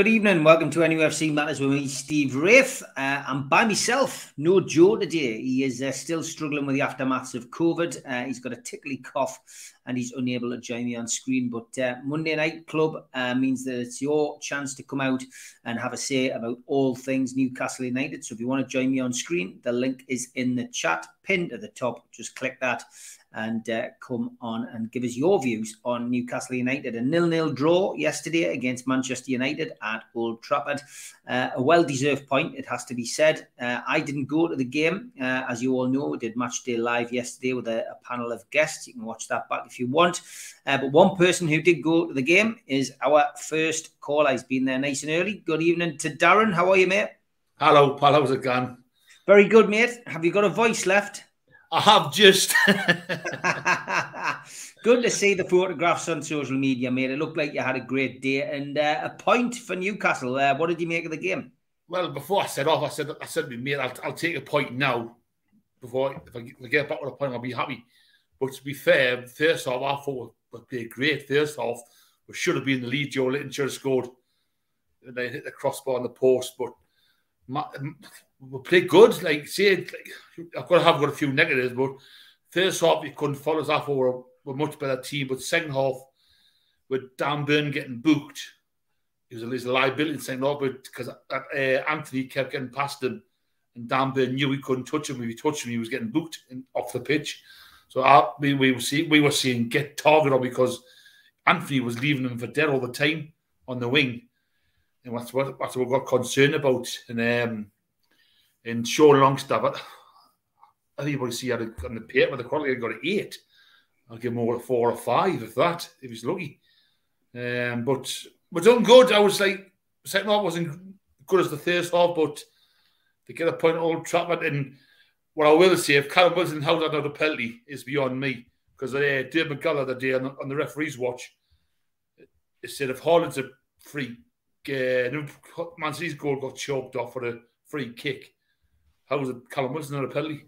Good evening. Welcome to NUFC Matters with me, Steve Wraith. Uh, I'm by myself. No Joe today. He is uh, still struggling with the aftermaths of COVID. Uh, he's got a tickly cough and he's unable to join me on screen. But uh, Monday Night Club uh, means that it's your chance to come out and have a say about all things Newcastle United. So if you want to join me on screen, the link is in the chat pinned at the top. Just click that and uh, come on and give us your views on Newcastle United. A nil-nil draw yesterday against Manchester United at Old Trafford. Uh, a well-deserved point, it has to be said. Uh, I didn't go to the game, uh, as you all know. We did Match Day Live yesterday with a, a panel of guests. You can watch that back if you want. Uh, but one person who did go to the game is our first caller. He's been there nice and early. Good evening to Darren. How are you, mate? Hello, pal. How's it going? Very good, mate. Have you got a voice left? I have just. Good to see the photographs on social media, mate. It looked like you had a great day and uh, a point for Newcastle. Uh, what did you make of the game? well, before I set off, I said, I said to me, mate, I'll, I'll take a point now. Before if I, if I get back with a point, I'll be happy. But to be fair, first off, I thought we played great. First off, we should have been in the lead. Joelinton should have scored. And they hit the crossbar on the post, but my, we played good. Like, say, like, I've got to have got a few negatives, but first half, you couldn't follow us off. We were, a much better team. But second half, with Dan Burn getting booked, it was it was a liability in second half because uh, Antony kept getting past him, and Dan Burn knew he couldn't touch him. If he touched him, he was getting booked off the pitch. So we, we were seeing we were seeing get targeted on because Antony was leaving him for dead all the time on the wing, and that's what that's what we got concerned about. And um, and Sean Longstaff, I think you see had a, on the paper the quality got an eight. I'll give over a four or five if that if he's lucky. Um, but we're done good. I was like second half wasn't good as the first half, but to get a point at Old Trafford and what I will say, if Callum Wilson held out a penalty is beyond me because uh, Dave McGuller the day on the, on the referee's watch, it said if Haaland's a free, uh, Man City's goal got choked off for a free kick. How was it Callum Wilson not a penalty?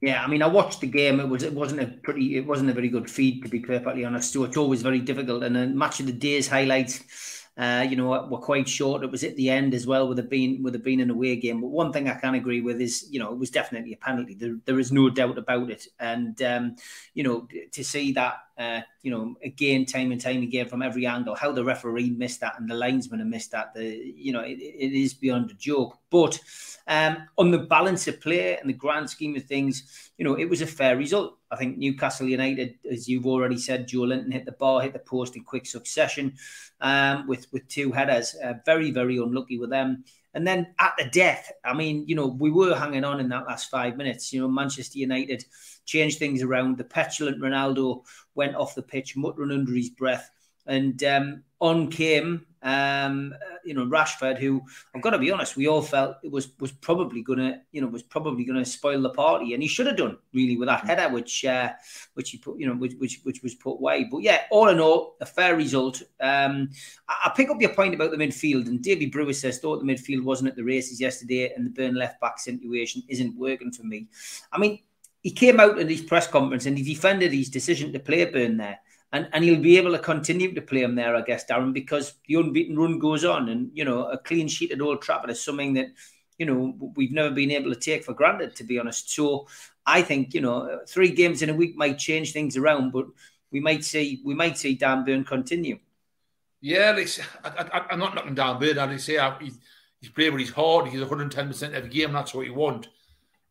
Yeah, I mean, I watched the game. It was it wasn't a pretty, it wasn't a very good feed to be perfectly honest. So it's always very difficult. And then match of the day's highlights, uh, you know, were quite short. It was at the end as well with it being with it being an away game. But one thing I can agree with is, you know, it was definitely a penalty. There, there is no doubt about it. And um, you know, to see that, uh, you know, again, time and time again from every angle, how the referee missed that and the linesman have missed that, the you know, it, it is beyond a joke. But um, on the balance of play and the grand scheme of things, you know, it was a fair result. I think Newcastle United, as you've already said, Joelinton hit the bar, hit the post in quick succession um, with with two headers. Uh, very, very unlucky with them. And then at the death, I mean, you know, we were hanging on in that last five minutes. You know, Manchester United changed things around. The petulant Ronaldo went off the pitch, muttering under his breath. And um, on came, um, you know, Rashford, who I've got to be honest, we all felt it was was probably gonna, you know, was probably gonna spoil the party, and he should have done really with that header, which uh, which he put, you know, which which, which was put away. But yeah, all in all, a fair result. Um, I, I pick up your point about the midfield, and Davy Brewer says thought the midfield wasn't at the races yesterday, and the Burn left back situation isn't working for me. I mean, he came out at his press conference and he defended his decision to play Burn there and and he'll be able to continue to play him there, I guess, Darren, because the unbeaten run goes on, and you know a clean sheet at Old Trafford is something that you know we've never been able to take for granted, to be honest. So I think you know three games in a week might change things around, but we might see we might see Dan Burn continue. Yeah, like, I, am not knocking down Burn. I say I, he's, he's playing with his heart. He's 110 percent every game. That's what you want.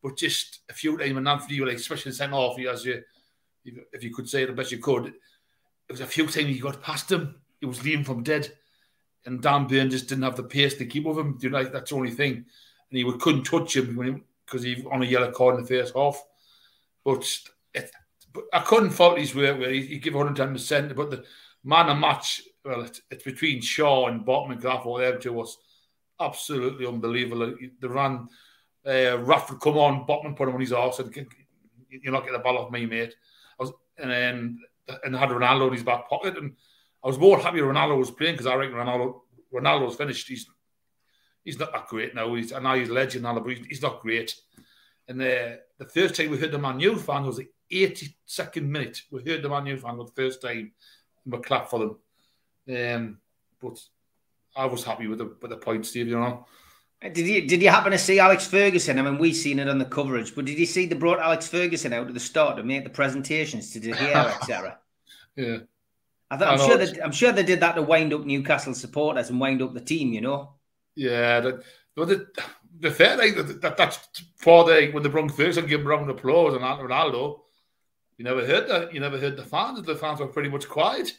But just a few times, and Antony, like especially sent off, as you, if you could say it the best you could it was a few times he got past him. He was leaving from dead. And Dan Burn just didn't have the pace to keep with him. You know, that's the only thing. And he would, couldn't touch him because he, he on a yellow card in the first half. But, it, but I couldn't fault his work where he, he gave 110%. But the man of match, well, it, it's between Schär and Botman McGrath or them two was absolutely unbelievable. They ran Uh, Raff would come on, Botman put him on his arse and you're not getting the ball off me, mate. Was, and then and had Ronaldo in his back pocket, and I was more happy Ronaldo was playing because I reckon Ronaldo Ronaldo's finished. He's he's not that great now. He's I know he's a legend, but he's, not great. And the the first time we heard the Man U fan was the 82nd minute. We heard the Man U fan for the first time, and we clapped for them. Um, but I was happy with the with the point, Steve. You know. Did you did you happen to see Alex Ferguson? I mean, we seen it on the coverage, but did you see they brought Alex Ferguson out at the start to make the presentations to De Gea, etc. yeah, I I'm sure that I'm sure they did that to wind up Newcastle supporters and wind up the team. You know. Yeah, the, the, the fair like that, that that's for the when the brought Ferguson give him round of applause and Ronaldo. You never heard that. You never heard the fans. The fans were pretty much quiet.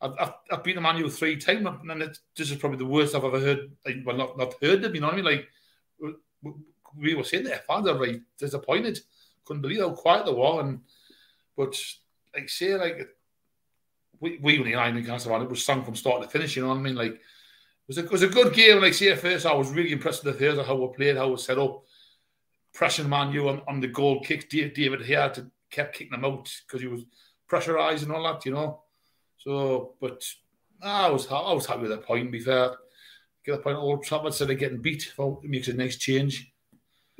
I've, I've, I've been to Man U three times, and this is probably the worst I've ever heard. Like, well, not not heard them. You know what I mean? Like we were saying, there, fans are like disappointed. Couldn't believe how quiet they were. And but like say like we we only nine Newcastle it was sung from start to finish. You know what I mean? Like it was a, it was a good game. Like see at first, I was really impressed with the third how we played, how we set up, pressing Man U on, on the goal kick. David here to kept kicking them out because he was pressurised and all that. You know. So, but ah, I was I was happy with that point. Be fair, get the point Old Trafford instead of getting beat. Well, it makes a nice change.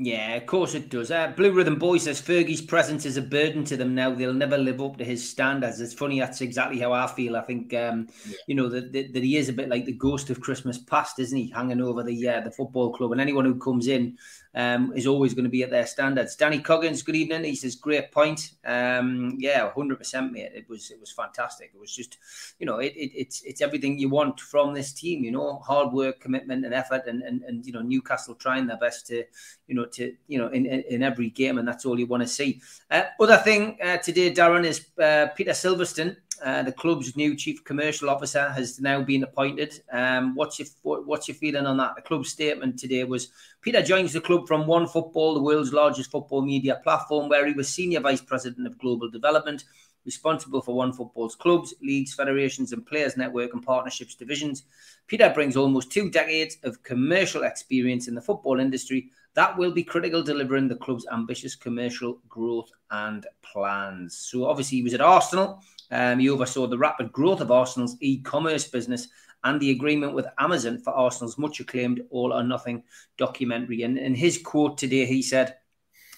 Yeah, of course it does. Uh, Blue Rhythm Boy says Fergie's presence is a burden to them now. They'll never live up to his standards. It's funny. That's exactly how I feel. I think, um, yeah. you know, that, that, that he is a bit like the ghost of Christmas past, isn't he? Hanging over the uh, the football club, and anyone who comes in um, is always going to be at their standards. Danny Coggins, good evening. He says, great point. Um, yeah, hundred percent, mate. It was it was fantastic. It was just, you know, it, it, it's it's everything you want from this team. You know, hard work, commitment, and effort, and and, and you know, Newcastle trying their best to, you know, to you know, in in, in every game, and that's all you want to see. Uh, other thing uh, today, Darren, is uh, Peter Silverstone uh, the club's new chief commercial officer has now been appointed. Um, what's your what's your feeling on that? The club's statement today was Peter joins the club from OneFootball, the world's largest football media platform, where he was senior vice president of global development, responsible for OneFootball's clubs, leagues, federations, and players network and partnerships divisions. Peter brings almost two decades of commercial experience in the football industry that will be critical delivering the club's ambitious commercial growth and plans. So obviously he was at Arsenal um, he oversaw the rapid growth of Arsenal's e commerce business and the agreement with Amazon for Arsenal's much acclaimed All or Nothing documentary. And in his quote today, he said,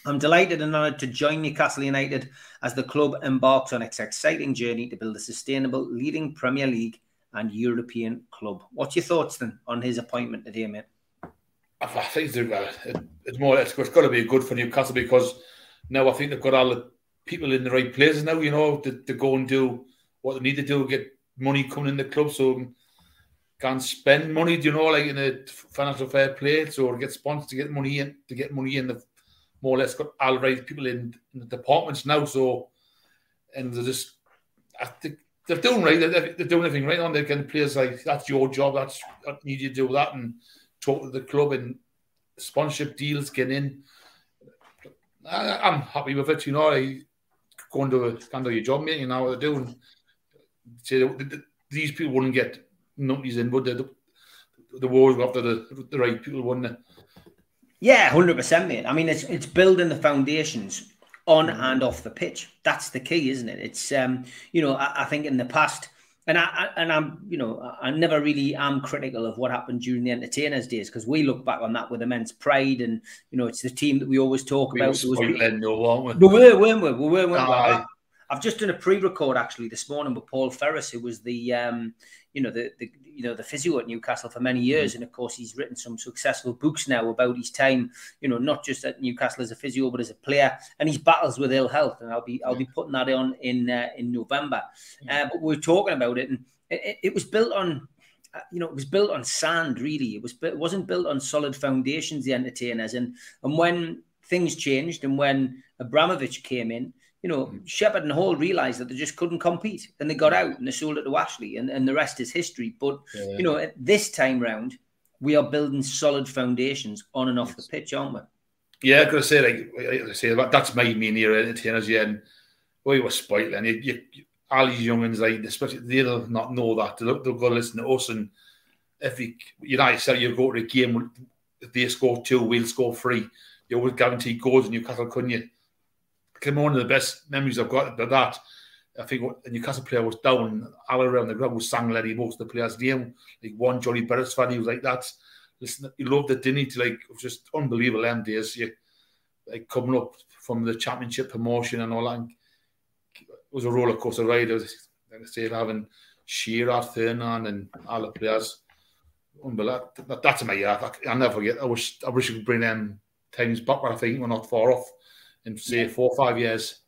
I'm delighted and honoured to join Newcastle United as the club embarks on its exciting journey to build a sustainable leading Premier League and European club. What's your thoughts then on his appointment today, mate? I think it's uh, more. It's got to be good for Newcastle because now I think they've got all the people in the right places now, you know, to, to go and do what they need to do, get money coming in the club so can spend money, do you know, like in a financial fair play, so get sponsors to get money in, to get money in. The more or less got all right people in, in the departments now, so and they're just, I think they're doing right. They're, they're doing everything right on. They're getting players like that's your job. That's I need you to do that and talk to the club and sponsorship deals getting in. I, am happy with it. You know, I, go and do, a, and do your job, mate. You know what they're doing. See, these people wouldn't get numbers in, would they? The, the wars after the, the right people, wouldn't they? Yeah, hundred percent, mate. I mean, it's it's building the foundations on mm-hmm. and off the pitch. That's the key, isn't it? It's um, you know, I, I think in the past and I, and I'm you know I never really am critical of what happened during the entertainers days because we look back on that with immense pride and you know it's the team that we always talk we about. Was, we? weren't we? We were, weren't we? We were, weren't we? I've just done a pre-record actually this morning with Paul Ferris, who was the um, you know the, the you know the physio at Newcastle for many years, mm-hmm. and of course he's written some successful books now about his time. You know, not just at Newcastle as a physio, but as a player, and his battles with ill health. And I'll be I'll be putting that on in uh, in November. Uh, but we are talking about it, and it, it was built on uh, you know, it was built on sand. Really, it was. It wasn't built on solid foundations. The entertainers, and and when things changed, and when Abramovich came in, you know. Shepherd and Hall realised that they just couldn't compete and they got out and they sold it to Ashley and, and the rest is history. But, yeah. you know, this time round, we are building solid foundations on and off the pitch, aren't we? Yeah, I gotta say, like I say, that's my main era entertainers, yeah, and we were spoiled, and you, you, all these youngins, like especially they'll not know that they'll, they'll go listen to us, and if you United say you go to a game, they score two, we'll score three. you always guarantee goals in Newcastle, couldn't you? Came one of the best memories I've got of that. I think a Newcastle player was down all around the ground was sang Letty most of the players' name. Like one Johnny Burris fan, he was like that. Listen, he loved it, didn't he? To like it was just unbelievable them days. You like coming up from the championship promotion and all that. It was a roller coaster ride. It was, like I say, having Shearer, Fernand, and all the players. Unbelievable. That, that's in my heart. I'll never forget. I wish I wish we could bring them times back, but I think we're not far off in say four or five years.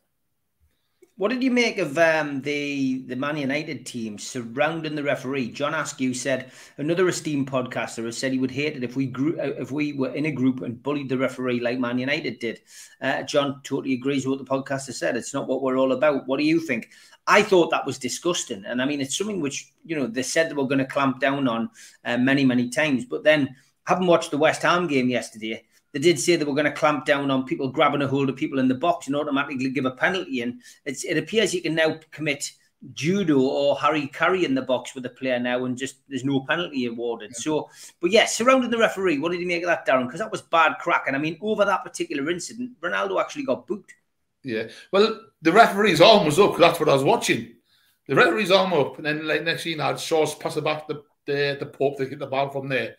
What did you make of um, the the Man United team surrounding the referee? John Askew said another esteemed podcaster has said he would hate it if we grew, uh, if we were in a group and bullied the referee like Man United did. Uh, John totally agrees with what the podcaster said. It's not what we're all about. What do you think? I thought that was disgusting, and I mean it's something which you know they said they were going to clamp down on uh, many many times, but then having watched the West Ham game yesterday they did say they were going to clamp down on people grabbing a hold of people in the box and automatically give a penalty. And it appears you can now commit judo or Harry Carry in the box with a player now, and just there's no penalty awarded. Yeah. So, but yeah, surrounding the referee, what did you make of that, Darren? Because that was bad crack. And I mean, over that particular incident, Ronaldo actually got booked. Yeah, well, the referee's arm was up that's what I was watching. The referee's arm up, and then like next thing, I'd Shaw's pass it back the the the Pope to get the ball from there.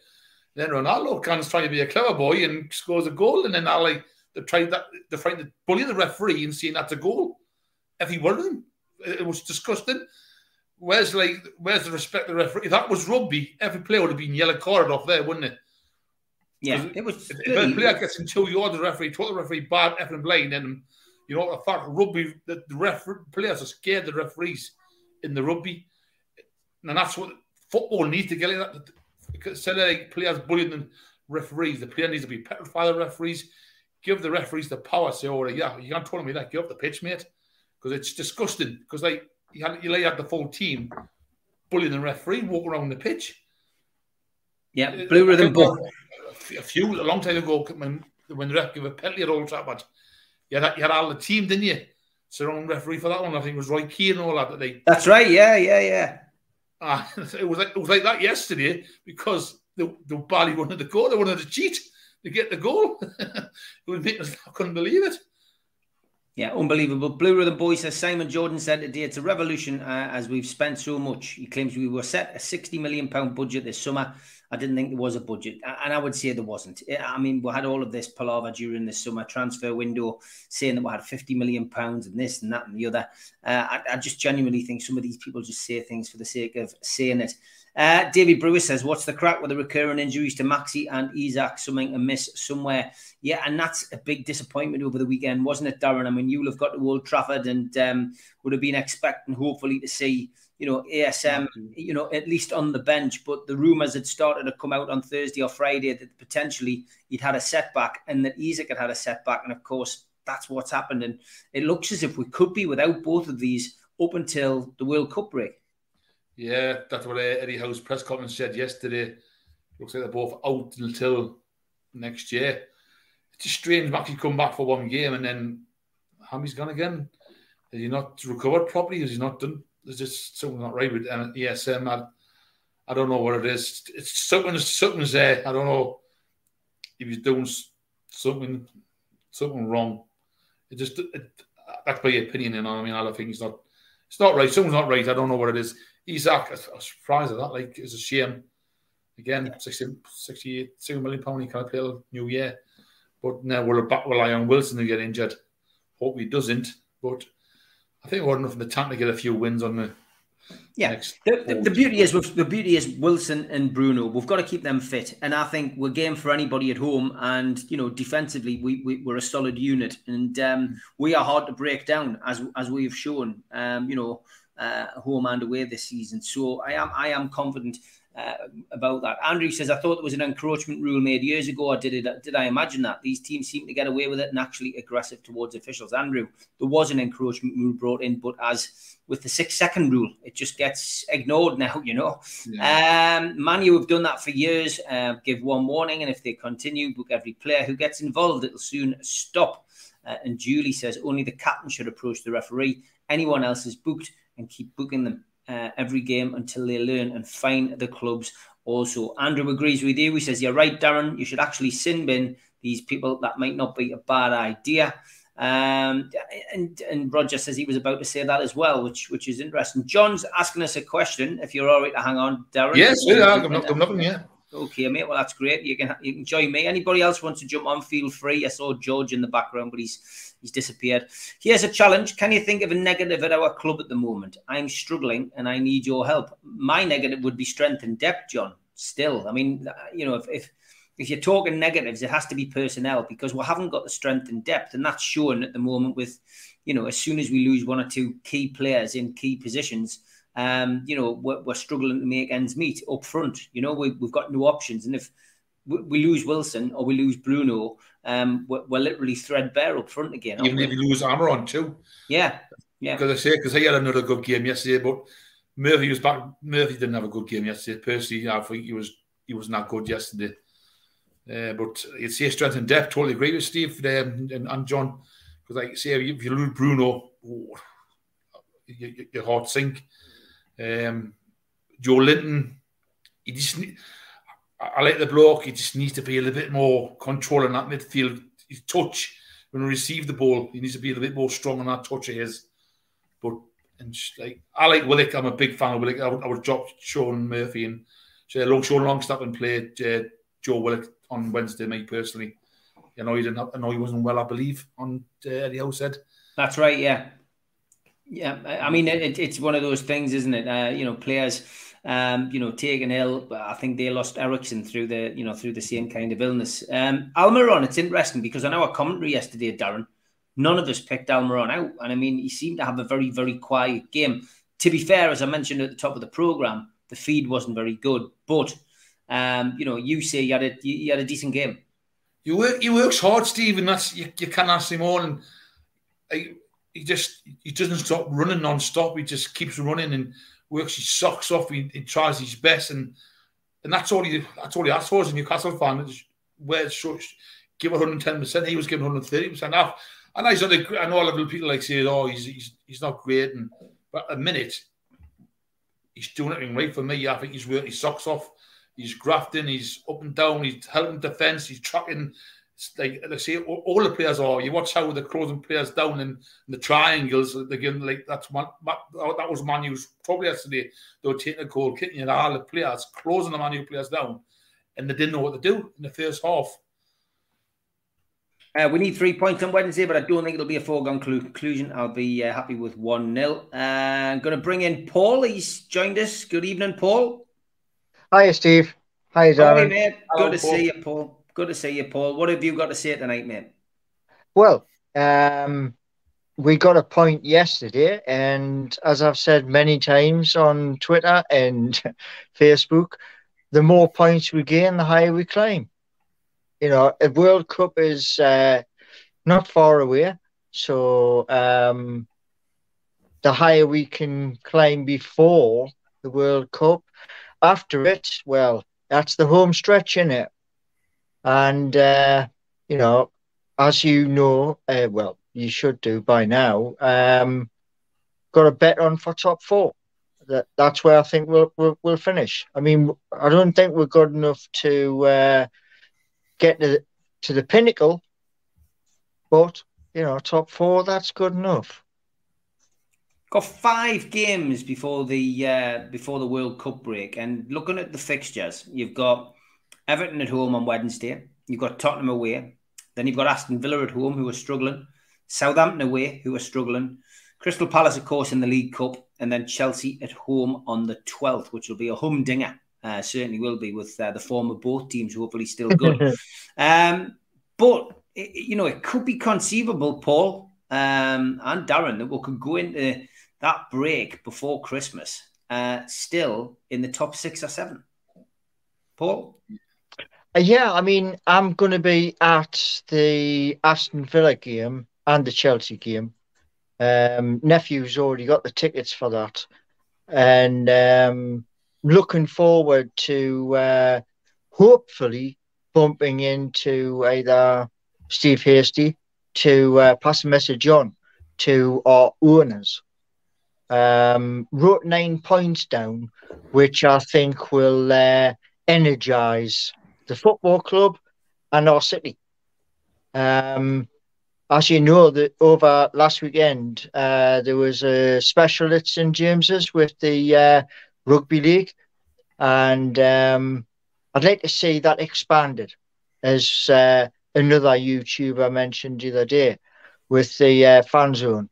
Then Ronaldo comes trying to be a clever boy and scores a goal. And then Ali, they tried that, they're trying to bully the referee and seeing that's a goal. If he of them. It was disgusting. Where's like, where's the respect of the referee? If that was rugby, every player would have been yellow carded off there, wouldn't it? Yeah, it was. If, if a player gets in two yards, the referee, told the referee bad, effing blind, and you know, the fact rugby, the, the ref, players are scared of the referees in the rugby, and that's what football needs to get. Like that instead of players bullying the referees, the player needs to be petrified the referees. Give the referees the power. Say, "Oh, yeah, you can't tell me that. Get off the pitch, mate," because it's disgusting. Because like you had you lay out the full team bullying the referee, walking around the pitch. Yeah, uh, blue rhythm book. A few a long time ago when when the ref gave a penalty at Old Trafford, you had you had all the team, didn't you? Surround referee for that one. I think it was Roy Keane and all that. that they, That's right. Yeah, yeah, yeah. Uh, it was like it was like that yesterday because the the Bali wanted to go, they wanted to cheat to get the goal. it was I couldn't believe it. Yeah, unbelievable. Blue Rhythm Boy says Simon Jordan said today it's a revolution uh, as we've spent so much. He claims we were set a sixty million pound budget this summer I didn't think there was a budget, and I would say there wasn't. I mean, we had all of this palaver during the summer transfer window, saying that we had fifty million pounds and this and that and the other. Uh, I, I, just genuinely think some of these people just say things for the sake of saying it. Uh, David Brewer says, "What's the crack with the recurring injuries to Maxi and Isak? Something amiss somewhere." Yeah, and that's a big disappointment over the weekend, wasn't it, Darren? I mean, you'll have got to Old Trafford and um, would have been expecting, hopefully, to see you know, ASM, you know, at least on the bench. But the rumours had started to come out on Thursday or Friday that potentially he'd had a setback and that Isak had had a setback. And of course, that's what's happened. And it looks as if we could be without both of these up until the World Cup break. Yeah, that's what Eddie Howe's press conference said yesterday. Looks like they're both out until next year. It's just strange Maxi come back for one game and then Hammy's gone again. Has he not recovered properly? Has he not done there's just something not right with um, ESM. I, I don't know what it is. It's something. Something's there. I don't know if he's doing something something wrong. It just it, that's my opinion. You know, I mean, I think he's not. It's not right. Something's not right. I don't know what it is. Isak, I was surprised at that. Like, it's a shame. Again, yeah. 60, 68, million pound. He can't play a new year. But now we're back rely on Wilson to get injured. Hope he doesn't. But I think we're enough in the tank to get a few wins on the. Yeah, the, the, the, beauty is the beauty is Wilson and Bruno. We've got to keep them fit, and I think we're game for anybody at home. And you know, defensively, we, we are a solid unit, and um, we are hard to break down as as we have shown. Um, you know, uh, home and away this season. So I am I am confident uh, about that. Andrew says, I thought there was an encroachment rule made years ago. Or did it? Did I imagine that these teams seem to get away with it and actually aggressive towards officials? Andrew, there was an encroachment rule brought in, but as with the six second rule, it just gets ignored now. You know, yeah. um, Manu have done that for years. Uh, give one warning, and if they continue, book every player who gets involved. It'll soon stop. Uh, and Julie says only the captain should approach the referee. Anyone else is booked and keep booking them uh, every game until they learn and find the clubs also. Andrew agrees with you. He says, You're right, Darren. You should actually sin bin these people, that might not be a bad idea. Um, and and Roger says he was about to say that as well, which which is interesting. John's asking us a question. If you're all right to hang on, Darren. Yes, yeah, I'm not, not, yeah. Okay, mate. Well, that's great. You can you can join me. Anybody else wants to jump on? Feel free. I saw George in the background, but he's he's disappeared. Here's a challenge. Can you think of a negative at our club at the moment? I'm struggling and I need your help. My negative would be strength and depth, John. Still, I mean, uh, you know, if, if if you're talking negatives, it has to be personnel because we haven't got the strength and depth, and that's shown at the moment. With you know, as soon as we lose one or two key players in key positions, um, you know, we're, we're, struggling to make ends meet up front. You know, we, have got no options, and if we, we, lose Wilson or we lose Bruno, um, we're, we're, literally threadbare up front again. Even if you lose Almiron too. Yeah, yeah. Because I say, because he had another good game yesterday, but Murphy was back. Murphy didn't have a good game yesterday. Percy, I think he was he was not that good yesterday. Uh, but you'd strength and depth. Totally agree with Steve um, and, and, John. Because, like you say, if you lose Bruno, oh, you, your heart sink. Um, Joelinton, he just I like the block. He just needs to be a little bit more control in that midfield. His touch when he receives the ball, he needs to be a little bit more strong on that touch of his. But and like I like Willock, I'm a big fan of Willock. I would, I would drop Sean Murphy and say long Sean Longstaff and play uh, Joe Willock on Wednesday. Me personally, you know he didn't. I know he wasn't well. I believe on uh, Eddie Howe said. That's right. Yeah, yeah. I mean, it, it's one of those things, isn't it? Uh, you know, players. Um, you know, taking ill. I think they lost Eriksen through the, you know, through the same kind of illness. Um, Almiron, it's interesting because on our commentary yesterday, Darren, none of us picked Almiron out, and I mean, he seemed to have a very, very quiet game. To be fair, as I mentioned at the top of the program, the feed wasn't very good, but um, you know, you say you had a you, had a decent game. You work, he works hard, Stephen. That's you, you can't ask him all. And he, just he doesn't stop running non-stop. He just keeps running and works his socks off. He, he tries his best, and and that's all he that's all he asked for as a Newcastle fan. Where give 110 percent, he was giving 130 percent I of, I know a lot of people like say, "Oh, he's he's, he's not great," and but a minute he's doing everything right for me. I think he's working his socks off he's grafting, he's up and down, he's helping defence, he's tracking. Like they say, all, all, the players are. You watch how they're closing players down in, in the triangles. Again, like that's one that was Manu's probably yesterday. They were taking a goal, kicking it all the players, closing the Manu players down, and they didn't know what to do in the first half. Uh, we need three points on Wednesday, but I don't think it'll be a foregone conclusion. I'll be uh, happy with 1 0. Uh, I'm going to bring in Paul. He's joined us. Good evening, Paul. Hi, Steve. Hi, Darren. Hi, mate. Good to Paul. see you, Paul. Good to see you, Paul. What have you got to say tonight, mate? Well, um, we got a point yesterday, and as I've said many times on Twitter and Facebook, the more points we gain, the higher we climb. You know, a World Cup is uh, not far away, so um, the higher we can climb before the World Cup, after it, well, that's the home stretch in it. And, uh, you know, as you know, uh, well, you should do by now, um, got a bet on for top four. That that's where I think we'll, we'll, we'll finish. I mean, I don't think we're good enough to uh, get to to the pinnacle, but you know, top four that's good enough. Got five games before the uh, before the World Cup break, and looking at the fixtures, you've got Everton at home on Wednesday. You've got Tottenham away. Then you've got Aston Villa at home, who are struggling. Southampton away, who are struggling. Crystal Palace, of course, in the League Cup, and then Chelsea at home on the twelfth, which will be a humdinger. Uh, certainly will be with uh, the form of both teams, hopefully still good. um, but it, you know, it could be conceivable, Paul um, and Darren, that we could go into that break before Christmas uh, still in the top six or seven. Paul? Uh, yeah, I mean, I'm going to be at the Aston Villa game and the Chelsea game. Um, nephew's already got the tickets for that, and um, looking forward to uh, hopefully bumping into either Steve Hasty to uh, pass a message on to our owners um, wrote nine points down, which I think will uh, energise the football club and our city. Um, as you know, that over last weekend uh, there was a special at St James's with the uh, rugby league, and um, I'd like to see that expanded, as uh, another YouTuber mentioned the other day, with the uh, fan zone.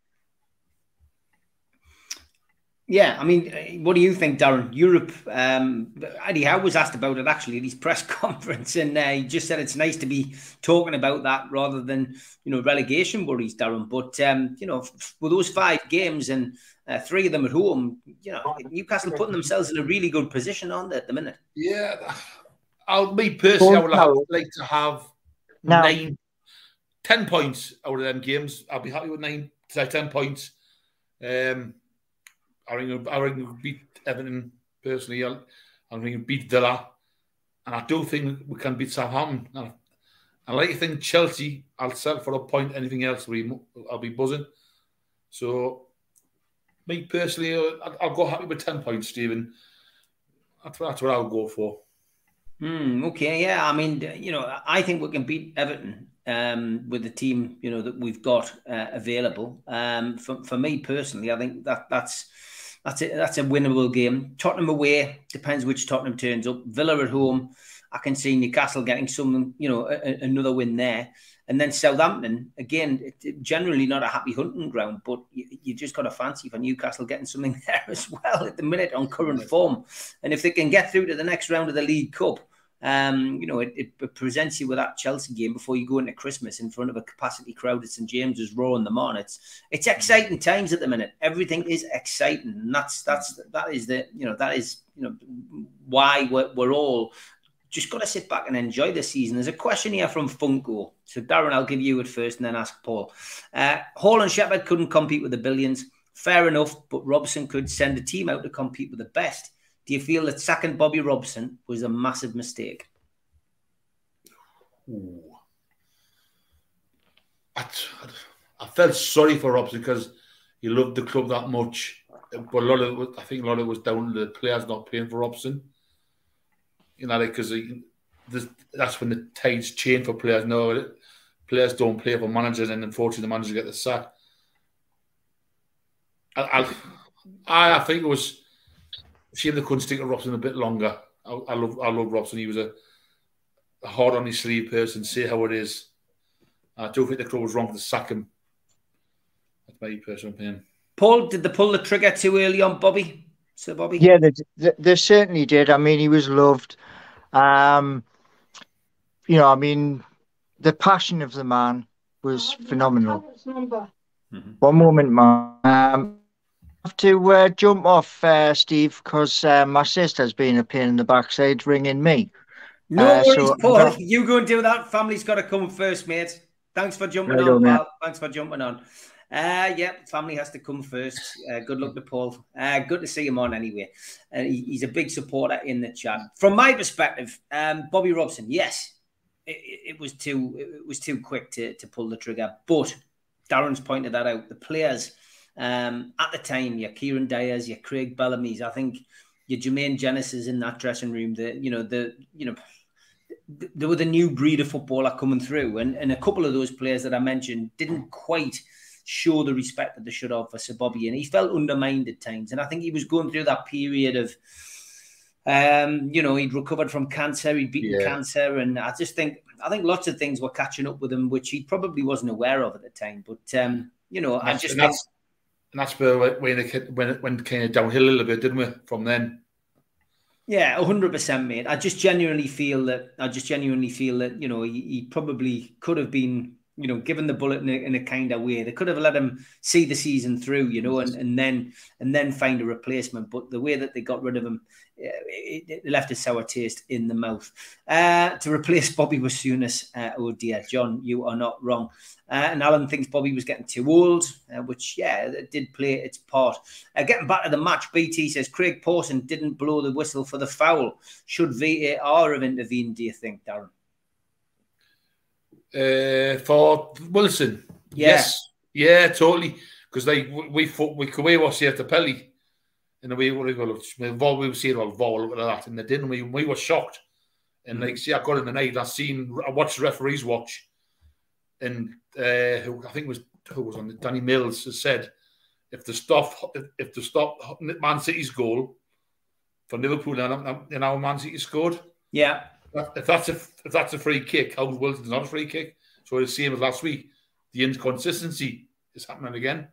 Yeah, I mean, what do you think, Darren? Europe, um, Eddie Howe was asked about it actually at his press conference, and uh, he just said it's nice to be talking about that rather than, you know, relegation worries, Darren. But, um, you know, with those five games and uh, three of them at home, you know, Newcastle putting themselves in a really good position on there at the minute. Yeah, I'll, me personally, I would like, like to have now. nine, ten points out of them games. I'll be happy with nine, say ten points. Um, I think I think we'll beat Everton personally. I think we'll beat Villa, and I do think we can beat Southampton. And I like to think Chelsea. I'll sell for a point. Anything else, I'll be buzzing. So, me personally, uh, I'll go happy with ten points, Stephen. That's, that's what I'll go for. Mm, okay, yeah. I mean, you know, I think we can beat Everton um, with the team, you know, that we've got uh, available. Um, for, for me personally, I think that that's that's a, that's a winnable game. Tottenham away depends which Tottenham turns up. Villa at home, I can see Newcastle getting some, you know, a, another win there. And then Southampton, again, generally not a happy hunting ground, but you, you, just got a fancy for Newcastle getting something there as well at the minute on current form. And if they can get through to the next round of the League Cup, um, you know, it, it, presents you with that Chelsea game before you go into Christmas in front of a capacity crowd at St James's, roaring them on. It's it's exciting times at the minute. Everything is exciting, and that's that's that is the you know that is you know why we're, we're all just got to sit back and enjoy the season. There's a question here from Funko. So Darren, I'll give you it first, and then ask Paul. Uh, Hall and Shepherd couldn't compete with the billions. Fair enough, but Robson could send a team out to compete with the best. Do you feel that sacking Bobby Robson was a massive mistake? Ooh. I, I felt sorry for Robson because he loved the club that much. But a lot of it, I think a lot of it was down to the players not playing for Robson. You know, because that's when the tides change for players. No, players don't play for managers, and unfortunately, the manager get the sack. I, I, I think it was shame they couldn't stick to Robson a bit longer. I, I love I love Robson. He was a, a hard on his sleeve person. Say how it is. I do think the club was wrong to sack him. That's my personal opinion. Paul, did they pull the trigger too early on Bobby? Sir Bobby? Yeah, they, they, they certainly did. I mean, he was loved. Um, you know, I mean, the passion of the man was phenomenal. Mm-hmm. One moment, man. Um, have to uh, jump off, uh, Steve, because uh, my sister's been a pain in the backside ringing me. No uh, worries, so Paul. That... You go and do that. Family's got to come first, mate. Thanks for jumping right on, pal. Thanks for jumping on. Uh, yeah, family has to come first. Uh, good luck to Paul. Uh, good to see him on anyway. Uh, he, he's a big supporter in the chat. From my perspective, um, Bobby Robson, yes, it, it, was too it was too quick to, to pull the trigger. But Darren's pointed that out. The players um, at the time, your Kieran Dyers, your Craig Bellamy's, I think your Jermaine Jenases in that dressing room, the you know, the you know there were the new breed of footballer coming through, and, and a couple of those players that I mentioned didn't quite show the respect that they should have for Sir Bobby, and he felt undermined at times. And I think he was going through that period of, um, you know, he'd recovered from cancer, he'd beaten yeah. cancer, and I just think I think lots of things were catching up with him, which he probably wasn't aware of at the time. But um, you know, I just and that's where when it when went kind of downhill a little bit, didn't we? From then. Yeah, hundred percent, mate. I just genuinely feel that I just genuinely feel that you know he, he probably could have been you know given the bullet in a, in a, kind of way. They could have let him see the season through, you know, and, and then and then find a replacement. But the way that they got rid of him, it, it left a sour taste in the mouth. Uh, to replace Bobby Wassunas, uh, oh dear, John, you are not wrong. Uh, and Alan thinks Bobby was getting too old, uh, which, yeah, it did play its part. Uh, getting back to the match, BT says Craig Pawson didn't blow the whistle for the foul. Should VAR have intervened, do you think, Darren? Uh, for Wilson? Yeah. Yes. Yeah, totally. Because they we we, we, we was here to Pelly in the way what we were we were saying well Vol look at that and they didn't we we were shocked and mm-hmm. like see I got in the night I seen I watched the referees watch and uh, who I think was who was on the Danny Mills has said if the stop if the stop Man City's goal for Liverpool and our Man City scored. Yeah. If that's a if that's a free kick, how Wilson's not a free kick. So the same as last week. The inconsistency is happening again.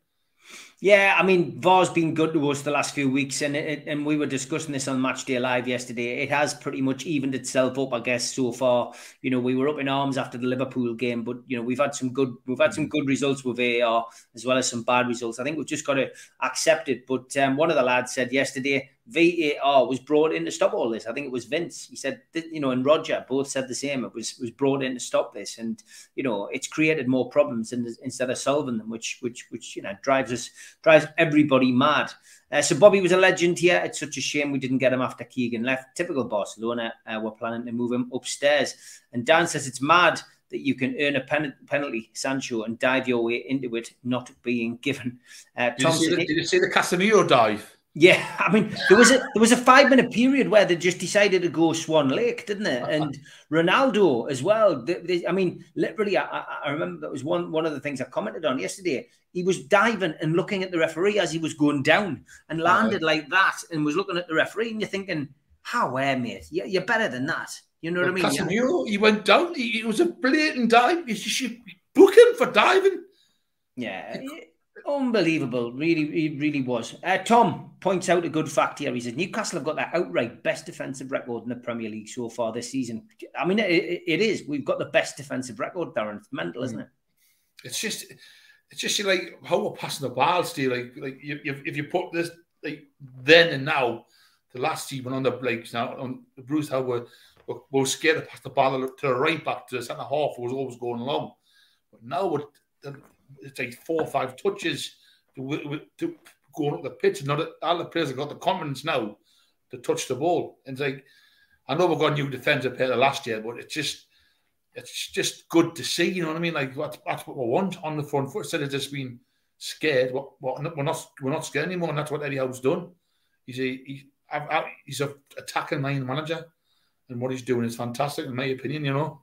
Yeah, I mean, VAR's been good to us the last few weeks, and it, and we were discussing this on Match Day Live yesterday. It has pretty much evened itself up, I guess, so far. You know, we were up in arms after the Liverpool game, but you know, we've had some good we've had some good results with VAR as well as some bad results. I think we've just got to accept it. But um, one of the lads said yesterday VAR was brought in to stop all this. I think it was Vince. He said, you know, and Roger both said the same. It was was brought in to stop this, and you know, it's created more problems instead of solving them, which which which you know drives us drives everybody mad. Uh, so Bobby was a legend here. It's such a shame we didn't get him after Keegan left. Typical Barcelona. Uh, we're planning to move him upstairs. And Dan says it's mad that you can earn a pen- penalty, Sancho, and dive your way into it, not being given. Uh, did, you see the, did you see the Casemiro dive? Yeah, I mean, there was a there was a five minute period where they just decided to go Swan Lake, didn't they? Uh-huh. And Ronaldo as well. They, they, I mean, literally, I, I, remember that was one one of the things I commented on yesterday. He was diving and looking at the referee as he was going down and uh-huh. landed right. like that, and was looking at the referee, and you're thinking, "How, where, mate? You're, you're better than that." You know what well, I mean? Casemiro, he went down. He, it was a blatant dive. You should book him for diving. Yeah. Unbelievable, really, really was. Uh, Tom points out a good fact here. He says Newcastle have got that outright best defensive record in the Premier League so far this season. I mean, it, it is. We've got the best defensive record, Darren. It's mental, isn't it? It's just, it's just like how we're passing the ball, Steve. Like, like you, you, if you put this like then and now, the last season on the Blakes now on Bruce, we're, we're, scared to pass the ball to the right back to the centre half, who was always going along. But now we're it's like four or five touches to, to going up the pitch. Not all the players have got the confidence now to touch the ball. And it's like I know we've got a new defensive player last year, but it's just it's just good to see. You know what I mean? Like that's, that's what we want on the front foot instead of just being scared. What, what we're not we're not scared anymore, and that's what Eddie Howe's done. He's a he, he's a attacking line manager, and what he's doing is fantastic in my opinion. You know.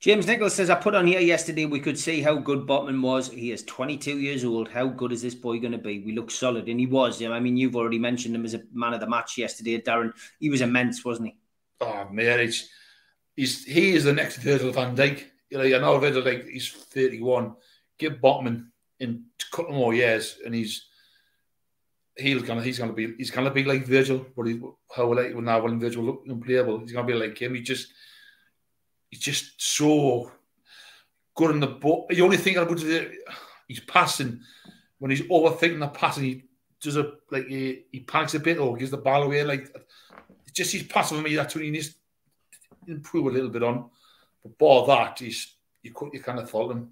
James Nicholas says, I put on here yesterday, we could see how good Botman was. He is 22 years old. How good is this boy going to be? We look solid. And he was. I mean, you've already mentioned him as a man of the match yesterday, Darren. He was immense, wasn't he? Oh, man, it's, he's, he is the next Virgil van Dijk. You know, I know Virgil like he's 31. Give Botman in a couple more years and he's he's gonna he's gonna be he's gonna be like Virgil, but he how like now when Virgil look unplayable, he's gonna be like him. He just he's just so good in the ball. The only I would do, he's passing when he's overthinking the passing. He does a like he, he panics a bit or gives the ball away. Like just he's passing for me. That's what he needs to improve a little bit on. But bar that, he's you could you kind of fault him.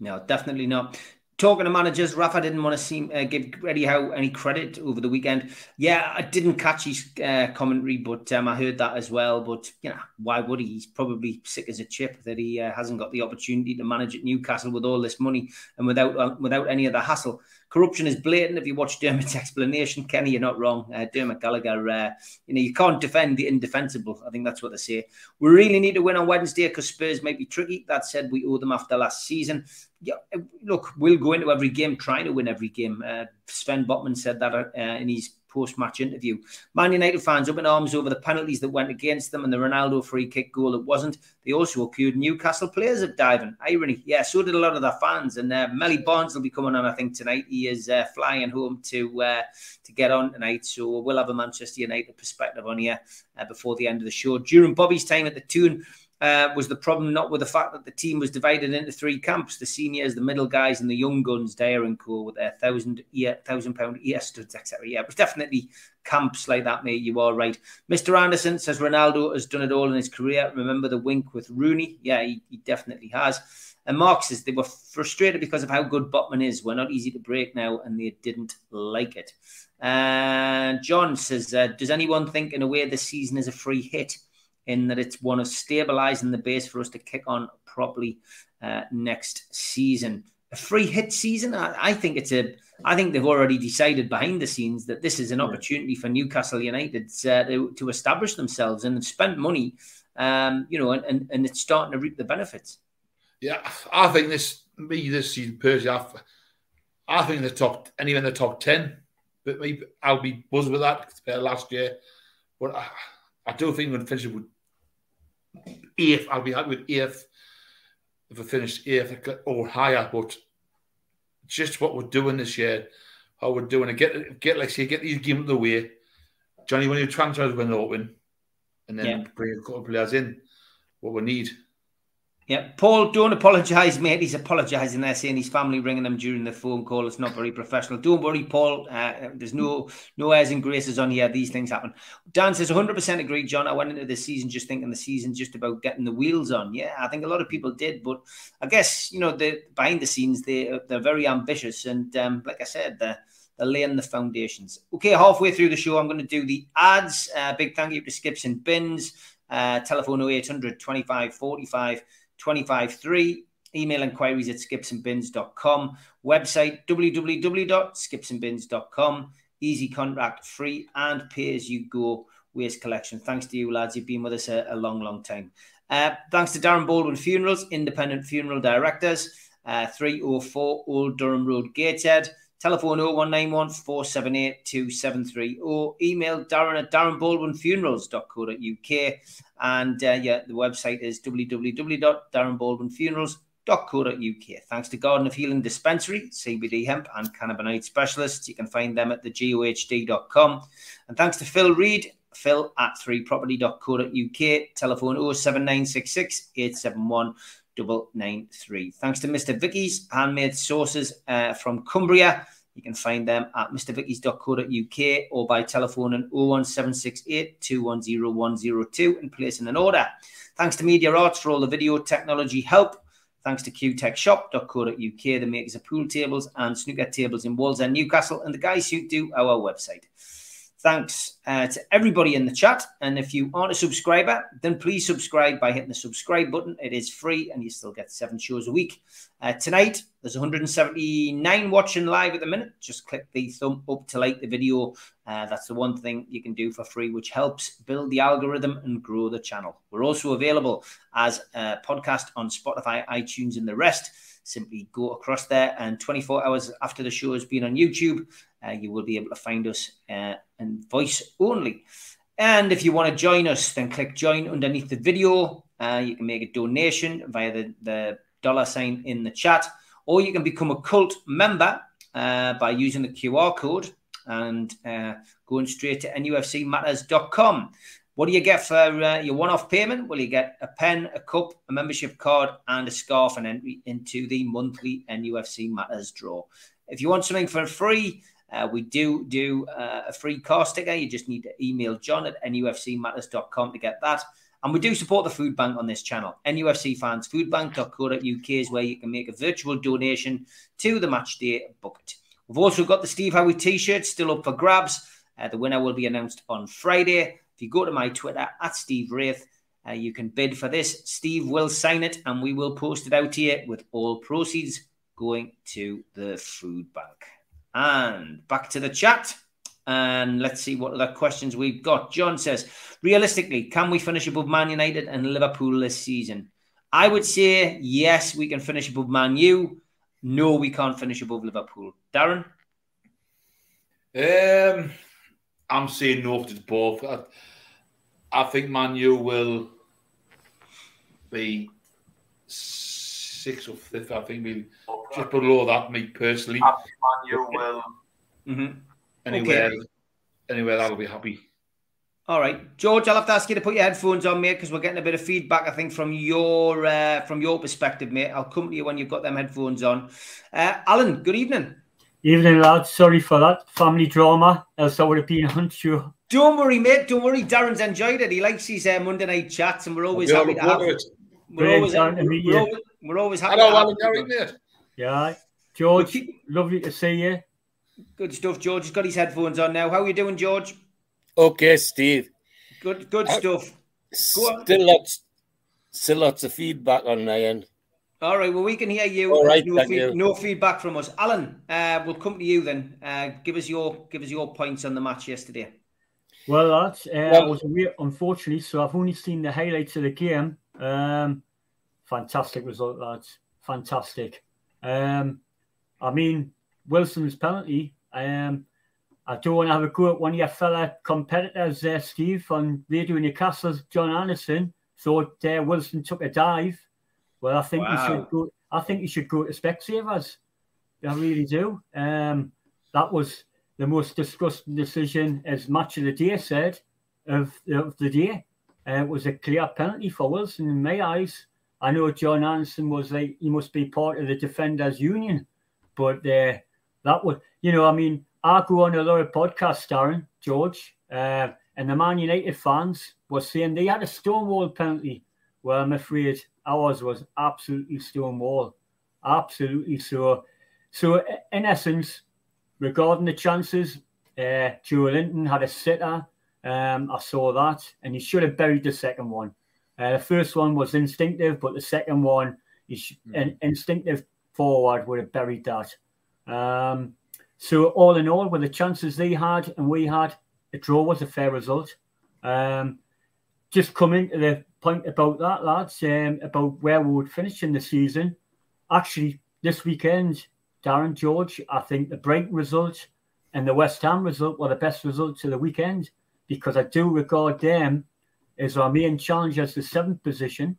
No, definitely not talking to managers, Rafa didn't want to seem uh, give Eddie Howe any credit over the weekend. Yeah, I didn't catch his uh, commentary, but um, I heard that as well. But you know, why would he? He's probably sick as a chip that he uh, hasn't got the opportunity to manage at Newcastle with all this money and without uh, without any of the hassle. Corruption is blatant. If you watch Dermot's explanation, Kenny, you're not wrong. Uh, Dermot Gallagher, uh, you know, you can't defend the indefensible. I think that's what they say. We really need to win on Wednesday because Spurs might be tricky. That said, we owe them after last season. Yeah, look, we'll go into every game trying to win every game. Uh, Sven Botman said that uh, in his post match interview. Man United fans up in arms over the penalties that went against them and the Ronaldo free kick goal that wasn't. They also accused Newcastle players of diving. Irony. Yeah, so did a lot of their fans. And uh, Melly Barnes will be coming on, I think, tonight. He is uh, flying home to uh, to get on tonight. So we'll have a Manchester United perspective on here uh, before the end of the show. During Bobby's time at the Toon, uh, was the problem not with the fact that the team was divided into three camps the seniors, the middle guys, and the young guns, Dyer and Co. with their thousand ear, thousand pound ear studs, etc. Yeah, it was definitely camps like that, mate. You are right. Mr. Anderson says Ronaldo has done it all in his career. Remember the wink with Rooney? Yeah, he, he definitely has. And Mark says they were frustrated because of how good Botman is. We're not easy to break now, and they didn't like it. And John says, uh, Does anyone think, in a way, the season is a free hit? In that it's one of stabilizing the base for us to kick on properly uh, next season. A free hit season, I, I, think it's a. I think they've already decided behind the scenes that this is an opportunity for Newcastle United uh, to, to, establish themselves and spend money, um, you know, and, and, and it's starting to reap the benefits. Yeah, I think this me this season personally, I, I think the top anywhere in the top ten, but maybe I'll be buzzed with that compared to last year. But I, I do think we're finish with eighth. I'll be happy with eighth if we finish eighth or higher. But just what we're doing this year, how we're doing it, get get like say get these games of the way. Johnny, when you transfers when open, and then yeah. bring a couple of players in, what we need. Yeah, Paul, don't apologise, mate. He's apologising there, saying his family ringing him during the phone call. It's not very professional. Don't worry, Paul. Uh, there's no no airs and graces on here. These things happen. Dan says 100% agree, John. I went into the season just thinking the season just about getting the wheels on. Yeah, I think a lot of people did, but I guess you know the behind the scenes they they're very ambitious, and um, like I said, they're they're laying the foundations. Okay, halfway through the show, I'm going to do the ads. Uh, big thank you to Skips and Bins. Uh, telephone 0800 25 45 253. Email inquiries at skipsandbins.com. Website www.skipsandbins.com. Easy contract, free and pay as you go waste collection. Thanks to you, lads. You've been with us a, a long, long time. Uh, thanks to Darren Baldwin Funerals, independent funeral directors, uh, 304 Old Durham Road, Gateshead. Telephone 0191 478 2730. Email Darren at darrenbaldwinfunerals.co.uk. And uh, yeah, the website is www.darrenbaldwinfunerals.co.uk. Thanks to Garden of Healing Dispensary, CBD hemp and cannabinoid specialists. You can find them at thegohd.com. And thanks to Phil Reed, phil at 3property.co.uk. Telephone 07966 871 993. Thanks to Mr. Vicky's handmade sauces uh, from Cumbria. You can find them at mrvickies.co.uk or by telephoning 01768 210102 and placing an order. Thanks to Media Arts for all the video technology help. Thanks to qtechshop.co.uk, the makers of pool tables and snooker tables in Walls and Newcastle, and the guys who do our website. Thanks uh, to everybody in the chat. And if you aren't a subscriber, then please subscribe by hitting the subscribe button. It is free and you still get seven shows a week. Uh, tonight, there's 179 watching live at the minute. Just click the thumb up to like the video. Uh, that's the one thing you can do for free, which helps build the algorithm and grow the channel. We're also available as a podcast on Spotify, iTunes, and the rest simply go across there and 24 hours after the show has been on YouTube, uh, you will be able to find us uh, in voice only. And if you want to join us, then click join underneath the video. Uh, you can make a donation via the, the dollar sign in the chat, or you can become a cult member uh, by using the QR code and uh, going straight to nufcmatters.com. What do you get for uh, your one-off payment? Well, you get a pen, a cup, a membership card, and a scarf, and entry into the monthly NUFC Matters draw. If you want something for free, uh, we do do uh, a free car sticker. You just need to email John at nufcmatters.com to get that. And we do support the food bank on this channel. NUFC fans, foodbank.co.uk is where you can make a virtual donation to the match day bucket. We've also got the Steve Howie t shirt still up for grabs. Uh, the winner will be announced on Friday. If you go to my Twitter at Steve Wraith, uh, you can bid for this. Steve will sign it and we will post it out here with all proceeds going to the food bank. And back to the chat. And let's see what other questions we've got. John says, realistically, can we finish above Man United and Liverpool this season? I would say yes, we can finish above Man U. No, we can't finish above Liverpool. Darren? Um, I'm saying no to both. I, I think Man U will be sixth or fifth. I think we'll just below that. Me personally, I think Man will. Mm-hmm. Anywhere, okay. anywhere that'll be happy. All right, George. I'll have to ask you to put your headphones on, mate, because we're getting a bit of feedback. I think from your uh, from your perspective, mate. I'll come to you when you've got them headphones on. Uh, Alan, good evening. Evening, lads. Sorry for that family drama. Else I would have been unsure. Don't worry, mate. Don't worry. Darren's enjoyed it. He likes his uh, Monday night chats, and we're always happy to have it. We're always, we're, always, we're always happy. Hello, Alan. Gary, mate. Yeah, George. Keep... Lovely to see you. Good stuff, George. He's got his headphones on now. How are you doing, George? Okay, Steve. Good, good uh, stuff. Still lots, still lots of feedback on my end. All right. Well, we can hear you. All right. No, feed, no feedback from us. Alan, uh, we'll come to you then. Uh, give us your give us your points on the match yesterday. Well, lads, uh, well, I was away, unfortunately, so I've only seen the highlights of the game. Um, fantastic result, lads. Fantastic. Um, I mean, Wilson's penalty. Um, I don't want to have a go at one of your fellow competitors there, Steve, on Radio Newcastle's John Anderson. Thought uh, Wilson took a dive. Well, I think wow. he should go. I think he should go to Specsavers. I really do. Um, that was the most disgusting decision, as much of the day said, of, of the day. Uh, it was a clear penalty for Wilson in my eyes. I know John Anderson was like he must be part of the defenders union, but uh, that would you know I mean I go on a lot of podcasts, Darren George, uh, and the Man United fans were saying they had a stonewall penalty. Well, I'm afraid ours was absolutely stonewall, absolutely so. So in essence, regarding the chances, uh, Joelinton had a sitter. Um, I saw that, and he should have buried the second one. Uh, the first one was instinctive, but the second one, sh- mm. an instinctive forward would have buried that. Um, so all in all, with the chances they had and we had, a draw was a fair result. Um, just coming to the point about that, lads, um, about where we would finish in the season. Actually, this weekend, Darren George, I think the Brighton result and the West Ham result were the best results of the weekend because I do regard them as our main challenge as the seventh position.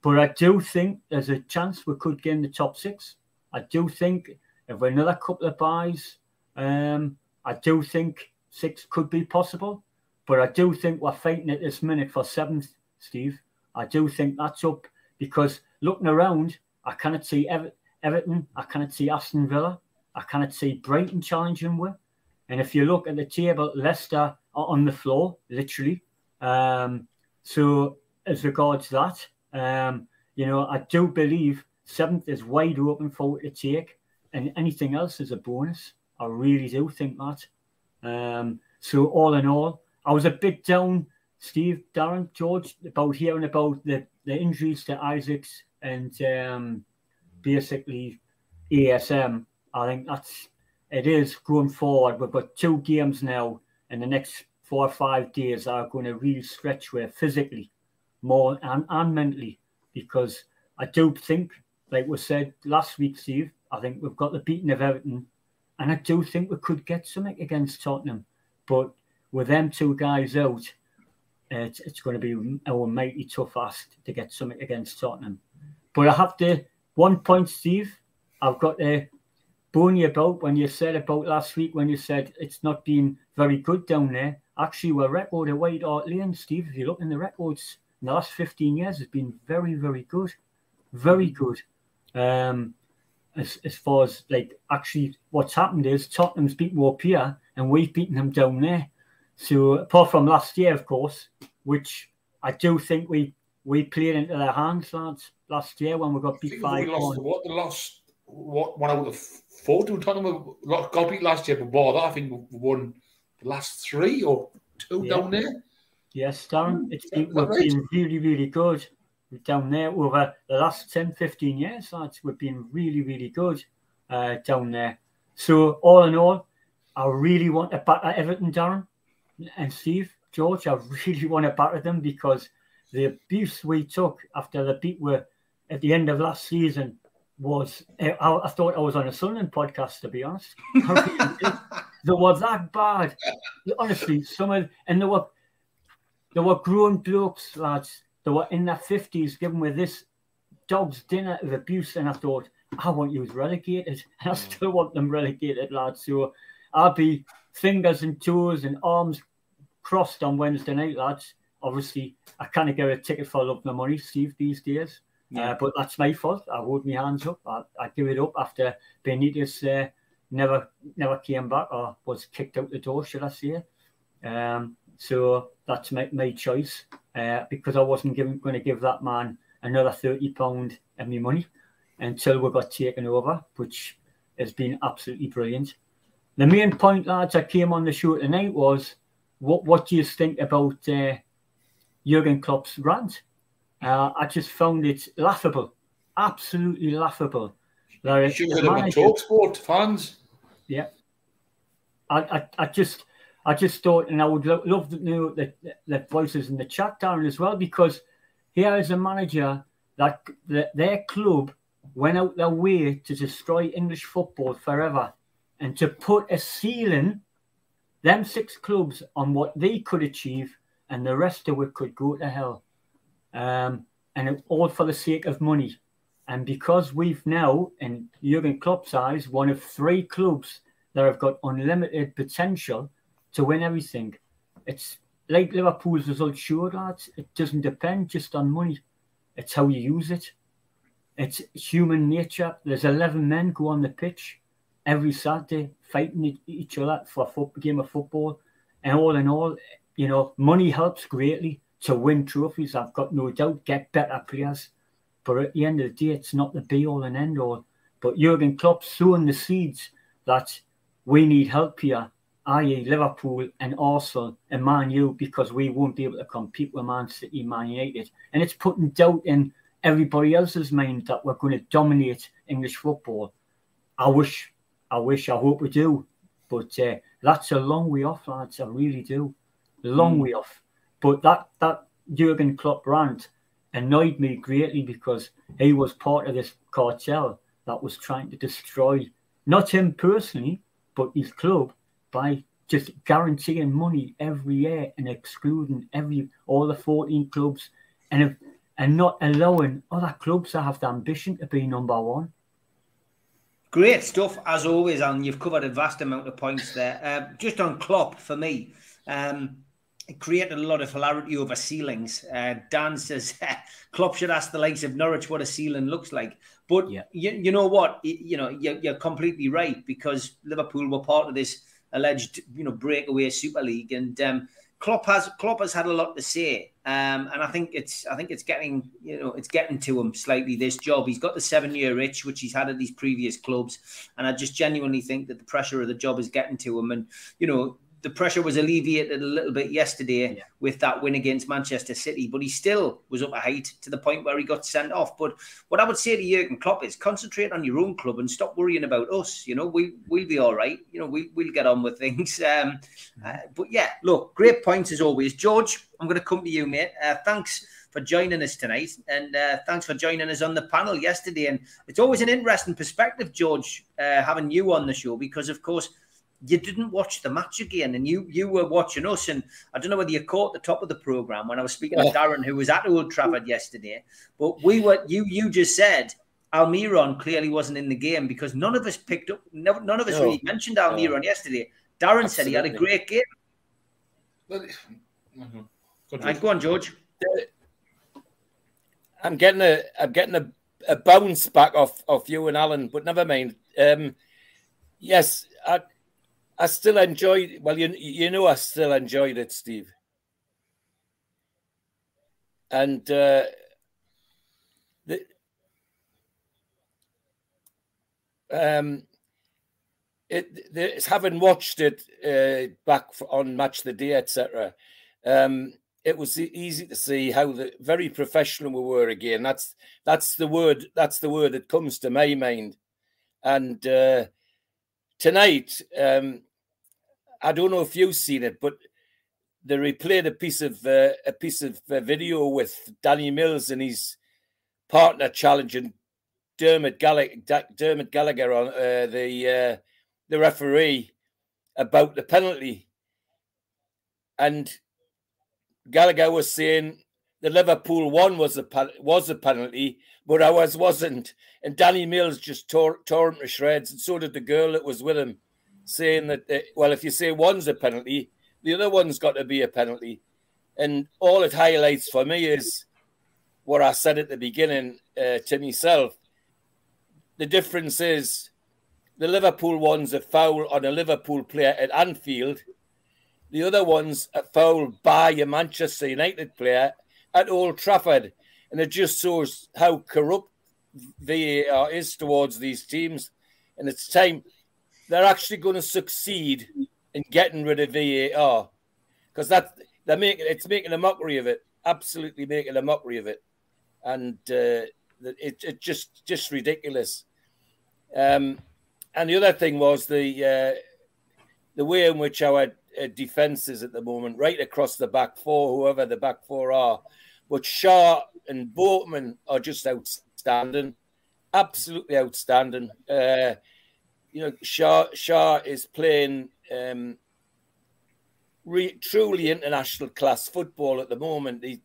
But I do think there's a chance we could get in the top six. I do think if we're another couple of buys, um, I do think six could be possible. But I do think we're fighting at this minute for seventh, Steve. I do think that's up because looking around, I cannot see Ever- Everton, I cannot see Aston Villa, I cannot see Brighton challenging with. And if you look at the table, Leicester are on the floor, literally. Um, so, as regards that, um, you know, I do believe seventh is wide open for it to take, and anything else is a bonus. I really do think that. Um, so, all in all, I was a bit down, Steve, Darren, George, about hearing about the, the injuries to Isak's and um, basically ASM. I think that's it is going forward. We've got two games now in the next four or five days are going to really stretch where physically more and, and mentally because I do think, like we said last week, Steve, I think we've got the beating of Everton, and I do think we could get something against Tottenham. But with them two guys out, it's, it's going to be our mighty tough ask to get something against Tottenham. But I have to one point, Steve. I've got to bone you about when you said about last week when you said it's not been very good down there. Actually, we're record at White Hart Lane, Steve. If you look in the records in the last 15 years, has been very, very good. Very good. Um, as, as far as like actually what's happened is Tottenham's beaten up here and we've beaten them down there. So apart from last year, of course, which I do think we we played into their hands, lads, last year when we got beat five. We lost what the lost what one out of four to Tottenham got beat last year, but more that I think we won the last three or two yeah. down there. Yes, Darren, it's been, we've right? been really, really good down there over the last 10, 15 years, lads. We've been really, really good uh, down there. So, all in all, I really want to batter Everton, Darren and Steve, George. I really want to batter them because the abuse we took after the beat were at the end of last season was eh, I, I, thought I was on a Sunderland podcast to be honest. they were that bad. Honestly, some of and there were there were grown blokes, lads. They were in their fifties, given with this dog's dinner of abuse, and I thought I want you relegated, and I mm. still want them relegated, lads. So I'll be fingers and toes and arms crossed on Wednesday night, lads. Obviously, I can't get a ticket for love the money, Steve, these days. Yeah. Uh, but that's my fault. I hold my hands up. I, I give it up after Benitez uh, never never came back or was kicked out the door, should I say? Um, so that's my, my choice uh, because I wasn't going to give that man another thirty pound of my money until we got taken over, which has been absolutely brilliant. The main point, lads, I came on the show tonight was what what do you think about uh, Jurgen Klopp's rant? Uh, I just found it laughable, absolutely laughable. Like, should have manager, talk sport fans. Yeah, I, I, I just, I just thought, and I would lo- love to know the, the voices in the chat down as well, because here is a manager that the, their club went out their way to destroy English football forever and to put a ceiling, them six clubs, on what they could achieve, and the rest of it could go to hell. Um, and all for the sake of money. And because we've now, in Jurgen Klopp's eyes, one of three clubs that have got unlimited potential to win everything, it's like Liverpool's result sure, lads. It doesn't depend just on money. It's how you use it. It's human nature. There's 11 men go on the pitch every Saturday fighting each other for a game of football. And all in all, you know, money helps greatly to win trophies. I've got no doubt, get better players. But at the end of the day, it's not the be all and end all. But Jurgen Klopp sowing the seeds that we need help here, i.e., Liverpool and Arsenal and Man U, because we won't be able to compete with Man City, Man United. And it's putting doubt in everybody else's mind that we're going to dominate English football. I wish, I wish, I hope we do. But uh, that's a long way off, lads. I really do. Long mm. way off. But that, that Jurgen Klopp rant annoyed me greatly because he was part of this cartel that was trying to destroy not him personally, but his club by just guaranteeing money every year and excluding every all the 14 clubs and and not allowing other clubs to have the ambition to be number one. Great stuff as always, and you've covered a vast amount of points there. Uh, just on Klopp for me, um, it created a lot of hilarity over ceilings. Uh, Dan says Klopp should ask the likes of Norwich what a ceiling looks like. But yeah. you, you know what? You know you're, you're completely right because Liverpool were part of this alleged you know breakaway Super League, and um, Klopp has Klopp has had a lot to say, um, and I think it's I think it's getting you know it's getting to him slightly. This job, he's got the seven year itch, which he's had at these previous clubs, and I just genuinely think that the pressure of the job is getting to him, and you know the pressure was alleviated a little bit yesterday yeah. with that win against Manchester City, but he still was up a height to the point where he got sent off. But what I would say to Jurgen Klopp is concentrate on your own club and stop worrying about us. You know, we we'll be all right. You know, we we'll get on with things. Um, uh, but yeah, look, great points as always, George. I'm going to come to you, mate. Uh, thanks for joining us tonight, and uh, thanks for joining us on the panel yesterday. And it's always an interesting perspective, George, uh, having you on the show because, of course you didn't watch the match again and you you were watching us and I don't know whether you caught the top of the program when I was speaking to Darren who was at Old Trafford yesterday but we were you you just said Almiron clearly wasn't in the game because none of us picked up none of us no. really mentioned Almiron no. yesterday Darren Absolutely. said he had a great game well, mm-hmm. right, go on George I'm getting a I'm getting a, a bounce back off off you and Alan but never mind um yes I I still enjoyed. Well, you you know, I still enjoyed it, Steve. And uh, the um, it having watched it uh, back on Match the Day, etc. Um, it was easy to see how the very professional we were again. That's that's the word. That's the word that comes to my mind. And uh, tonight, um, I don't know if you've seen it, but they replayed a piece of uh, a piece of uh, video with Danny Mills and his partner challenging Dermot Gallagher, Dermot Gallagher on uh, the uh, the referee about the penalty, and Gallagher was saying the Liverpool one was a was a penalty, but ours wasn't. And Danny Mills just tore tore him to shreds, and so did the girl that was with him, saying that uh, well, if you say one's a penalty, the other one's got to be a penalty. And all it highlights for me is what I said at the beginning uh, to myself. The difference is the Liverpool one's a foul on a Liverpool player at Anfield. The other one's a foul by a Manchester United player at Old Trafford. And it just shows how corrupt VAR is towards these teams. And it's time they're actually going to succeed in getting rid of VAR because that they're making it's making a mockery of it, absolutely making a mockery of it, and uh, it it just just ridiculous. Um, and the other thing was the uh, the way in which our uh, defense is at the moment, right across the back four, whoever the back four are, But Schär and Botman are just outstanding, absolutely outstanding. Uh, you know, Schär Schär is playing um, re- truly international class football at the moment. He,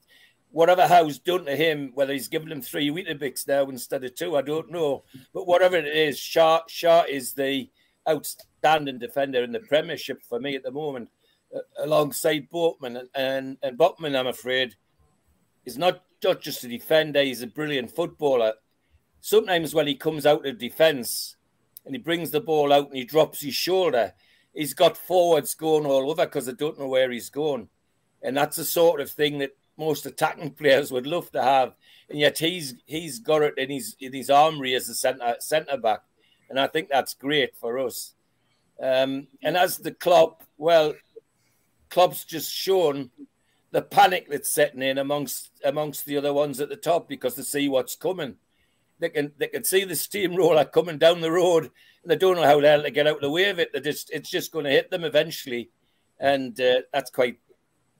whatever Howe's done to him, whether he's given him three Weetabix now instead of two, I don't know. But whatever it is, Schär Schär is the outstanding defender in the Premiership for me at the moment, uh, alongside Botman and, and and Botman. I'm afraid is not not just a defender; he's a brilliant footballer. Sometimes when he comes out of defence and he brings the ball out and he drops his shoulder, he's got forwards going all over because they don't know where he's going, and that's the sort of thing that most attacking players would love to have. And yet he's he's got it in his in his armory as a centre centre back, and I think that's great for us. Um, and as the club, well, club's just shown the panic that's setting in amongst amongst the other ones at the top because they see what's coming. They can they can see the steamroller coming down the road, and they don't know how the hell to get out of the way of it. They just it's just going to hit them eventually, and uh, that's quite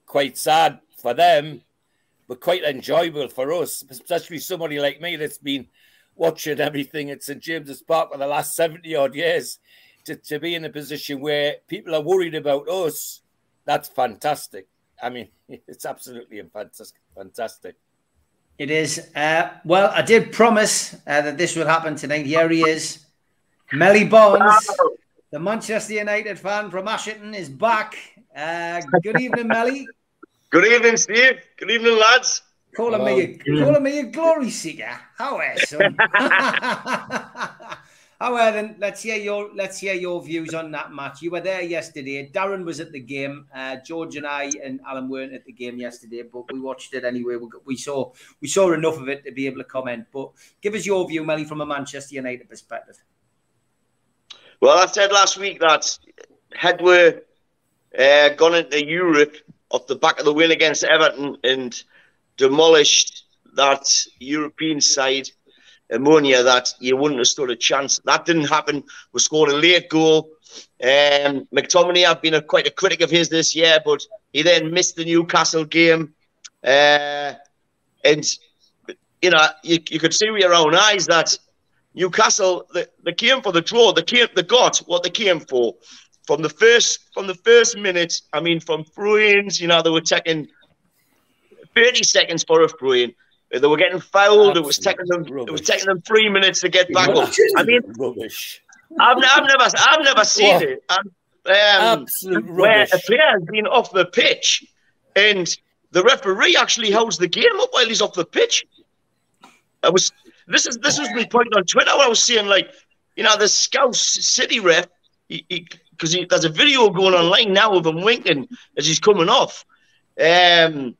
quite sad for them, but quite enjoyable for us, especially somebody like me that's been watching everything at St James's Park for the last seventy odd years. To, to be in a position where people are worried about us, that's fantastic. I mean, it's absolutely fantastic. Fantastic. It is. Uh, well, I did promise uh, that this would happen tonight. Here he is. Melly Bonds, the Manchester United fan from Ashington, is back. Uh, good evening, Melly. Good evening, Steve. Good evening, lads. Calling me, a, calling me a glory seeker. How are son? Oh well, then let's hear your let's hear your views on that match. You were there yesterday. Darren was at the game. Uh, George and I and Alan weren't at the game yesterday, but we watched it anyway. We, we, saw we saw enough of it to be able to comment. But give us your view, Melly, from a Manchester United perspective. Well, I said last week that had we uh, gone into Europe off the back of the win against Everton and demolished that European side Omonia that you wouldn't have stood a chance. That didn't happen. We scored a late goal. Um, McTominay, I've been a, quite a critic of his this year, but he then missed the Newcastle game. Uh, and, you know, you, you could see with your own eyes that Newcastle, they, they came for the draw. They, came, they got what they came for. From the first from the first minute, I mean, from throw-ins, you know, they were taking 30 seconds for a throw-in. They were getting fouled. Absolute it was taking them. Rubbish. It was taking them three minutes to get back up. I mean, rubbish. I've, I've never, I've never seen what? it. Um, Absolute where rubbish. a player has been off the pitch, and the referee actually holds the game up while he's off the pitch. I was. This is this was my point on Twitter. I was saying like, you know, the Scouse City ref, because there's a video going online now of him winking as he's coming off. Um,